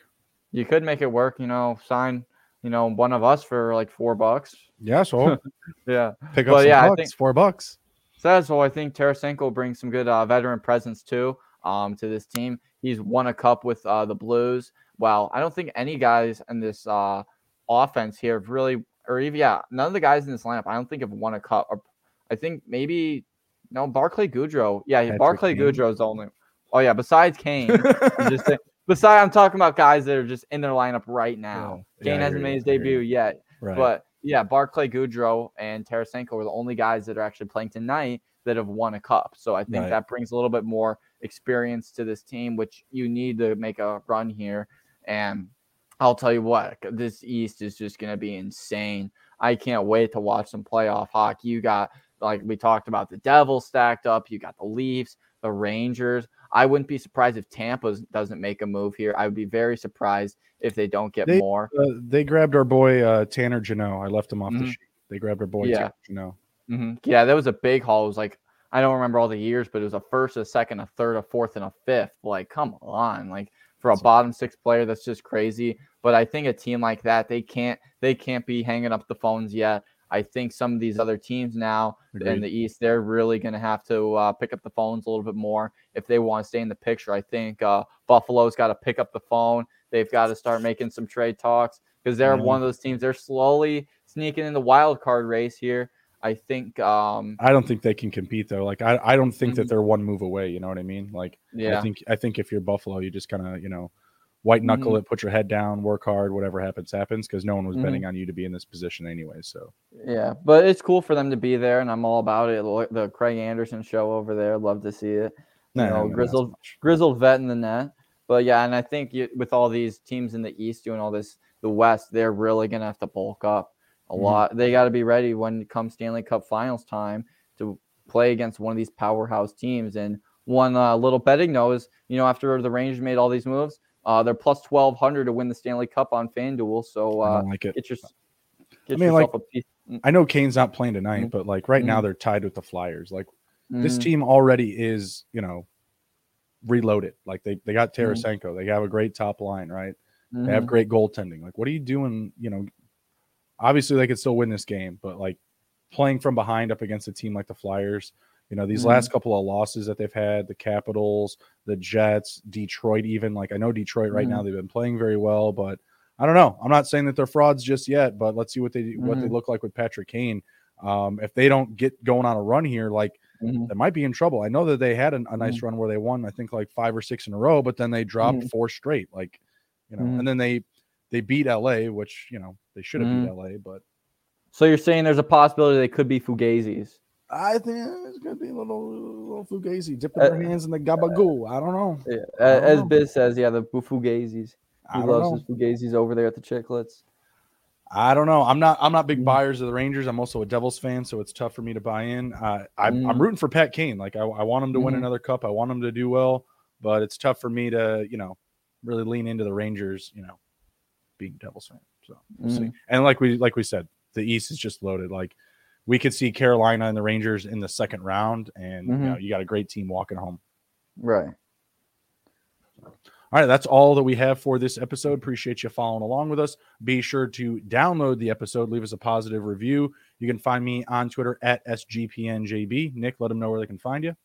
You could make it work. You know, sign. You know, one of us for like four bucks. Yeah, so yeah, pick up but, some yeah, bucks. I think, four bucks. So, so I think Tarasenko brings some good uh, veteran presence too um, to this team. He's won a cup with uh, the Blues. Well, I don't think any guys in this uh, offense here have really, or even yeah, none of the guys in this lineup I don't think have won a cup. Or, I think maybe no Barclay Goodrow. Yeah, Patrick Barclay Kane. Goodrow is the only. Oh yeah, besides Kane, I'm just saying, besides I'm talking about guys that are just in their lineup right now. Yeah, Kane yeah, hasn't made his debut yet, right. but yeah, Barclay Goodrow and Tarasenko are the only guys that are actually playing tonight that have won a cup. So I think right. that brings a little bit more experience to this team, which you need to make a run here. And I'll tell you what, this East is just going to be insane. I can't wait to watch some playoff hockey. You got, like we talked about, the Devils stacked up. You got the Leafs, the Rangers. I wouldn't be surprised if Tampa doesn't make a move here. I would be very surprised if they don't get they, more. Uh, they grabbed our boy uh, Tanner Jeannot. I left him off mm-hmm. the sheet. They grabbed our boy yeah. Tanner Jeannot. Mm-hmm. Yeah, that was a big haul. It was like I don't remember all the years, but it was a first, a second, a third, a fourth, and a fifth. Like, come on, like for a bottom six player, that's just crazy. But I think a team like that, they can't they can't be hanging up the phones yet. I think some of these other teams now Agreed. in the East, they're really going to have to uh, pick up the phones a little bit more if they want to stay in the picture. I think uh, Buffalo's got to pick up the phone. They've got to start making some trade talks. because they're Mhm. one of those teams. They're slowly sneaking in the wild card race here. I think. Um, I don't think they can compete though. Like I, I don't think that Mhm. they're one move away. You know what I mean? Like yeah. I think I think if you're Buffalo, you just kind of you know white knuckle Mhm. it, put your head down, work hard, whatever happens happens, because no one was Mhm. betting on you to be in this position anyway. So Yeah, but it's cool for them to be there, and I'm all about it. The Craig Anderson show over there, love to see it. You know, grizzled grizzled vet in the net. But yeah, and I think you, with all these teams in the East doing all this, the West, they're really gonna have to bulk up a Mhm. lot. They got to be ready when it comes Stanley Cup Finals time to play against one of these powerhouse teams. And one uh, little betting note is, you know, after the Rangers made all these moves, uh, they're plus twelve hundred to win the Stanley Cup on FanDuel. So I uh, don't like it. get your get mean, yourself like, a piece. I know Kane's not playing tonight, Mhm. but like right now Mhm. they're tied with the Flyers. Like this Mhm. team already is, you know, reloaded. Like they they got Mhm. Tarasenko, they have a great top line, right? They have Mhm. great goaltending. Like, what are you doing? You know, obviously they could still win this game, but like playing from behind up against a team like the Flyers, you know, these Mhm. last couple of losses that they've had, the Capitals, the Jets, Detroit, even like I know Detroit right now Mhm. they've been playing very well, but I don't know. I'm not saying that they're frauds just yet, but let's see what they what they Mhm. look like with Patrick Kane. Um, if they don't get going on a run here, like Mhm. they might be in trouble. I know that they had an, a nice run where they won, I think like five or six in a row, but then they dropped four straight. Like, you know, and then they they beat LA, which you know they should have beat LA, but So you're saying there's a possibility they could be Fugazis? I think it's gonna be a little little fugazi dipping Uh, their hands in the gabagoo. I don't know. Yeah, don't as know. Biz says, yeah, the Fugazis. He loves know. his Fugazis over there at the Chiclets. I don't know. I'm not. I'm not big Mhm. buyers of the Rangers. I'm also a Devils fan, so it's tough for me to buy in. Uh, I'm, I'm Mhm. rooting for Pat Kane. Like I, I want him to win Mhm. another cup. I want him to do well, but it's tough for me to, you know, really lean into the Rangers. You know, being Devils fan. So we'll see. Mhm. And like we like we said, the East is just loaded. Like we could see Carolina and the Rangers in the second round, and you Mhm. know, you got a great team walking home. Right. All right, that's all that we have for this episode. Appreciate you following along with us. Be sure to download the episode, leave us a positive review. You can find me on Twitter at SGPNJB. Nick, let them know where they can find you.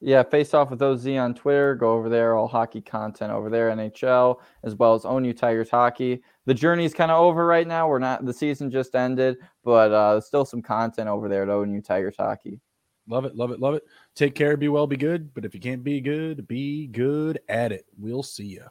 Yeah, face off with OZ on Twitter. Go over there, all hockey content over there, NHL, as well as ONU Tigers hockey. The journey's kind of over right now. We're not the season just ended, but uh, still some content over there at ONU Tigers hockey. Love it, love it, love it. Take care, be well, be good. But if you can't be good, be good at it. We'll see you.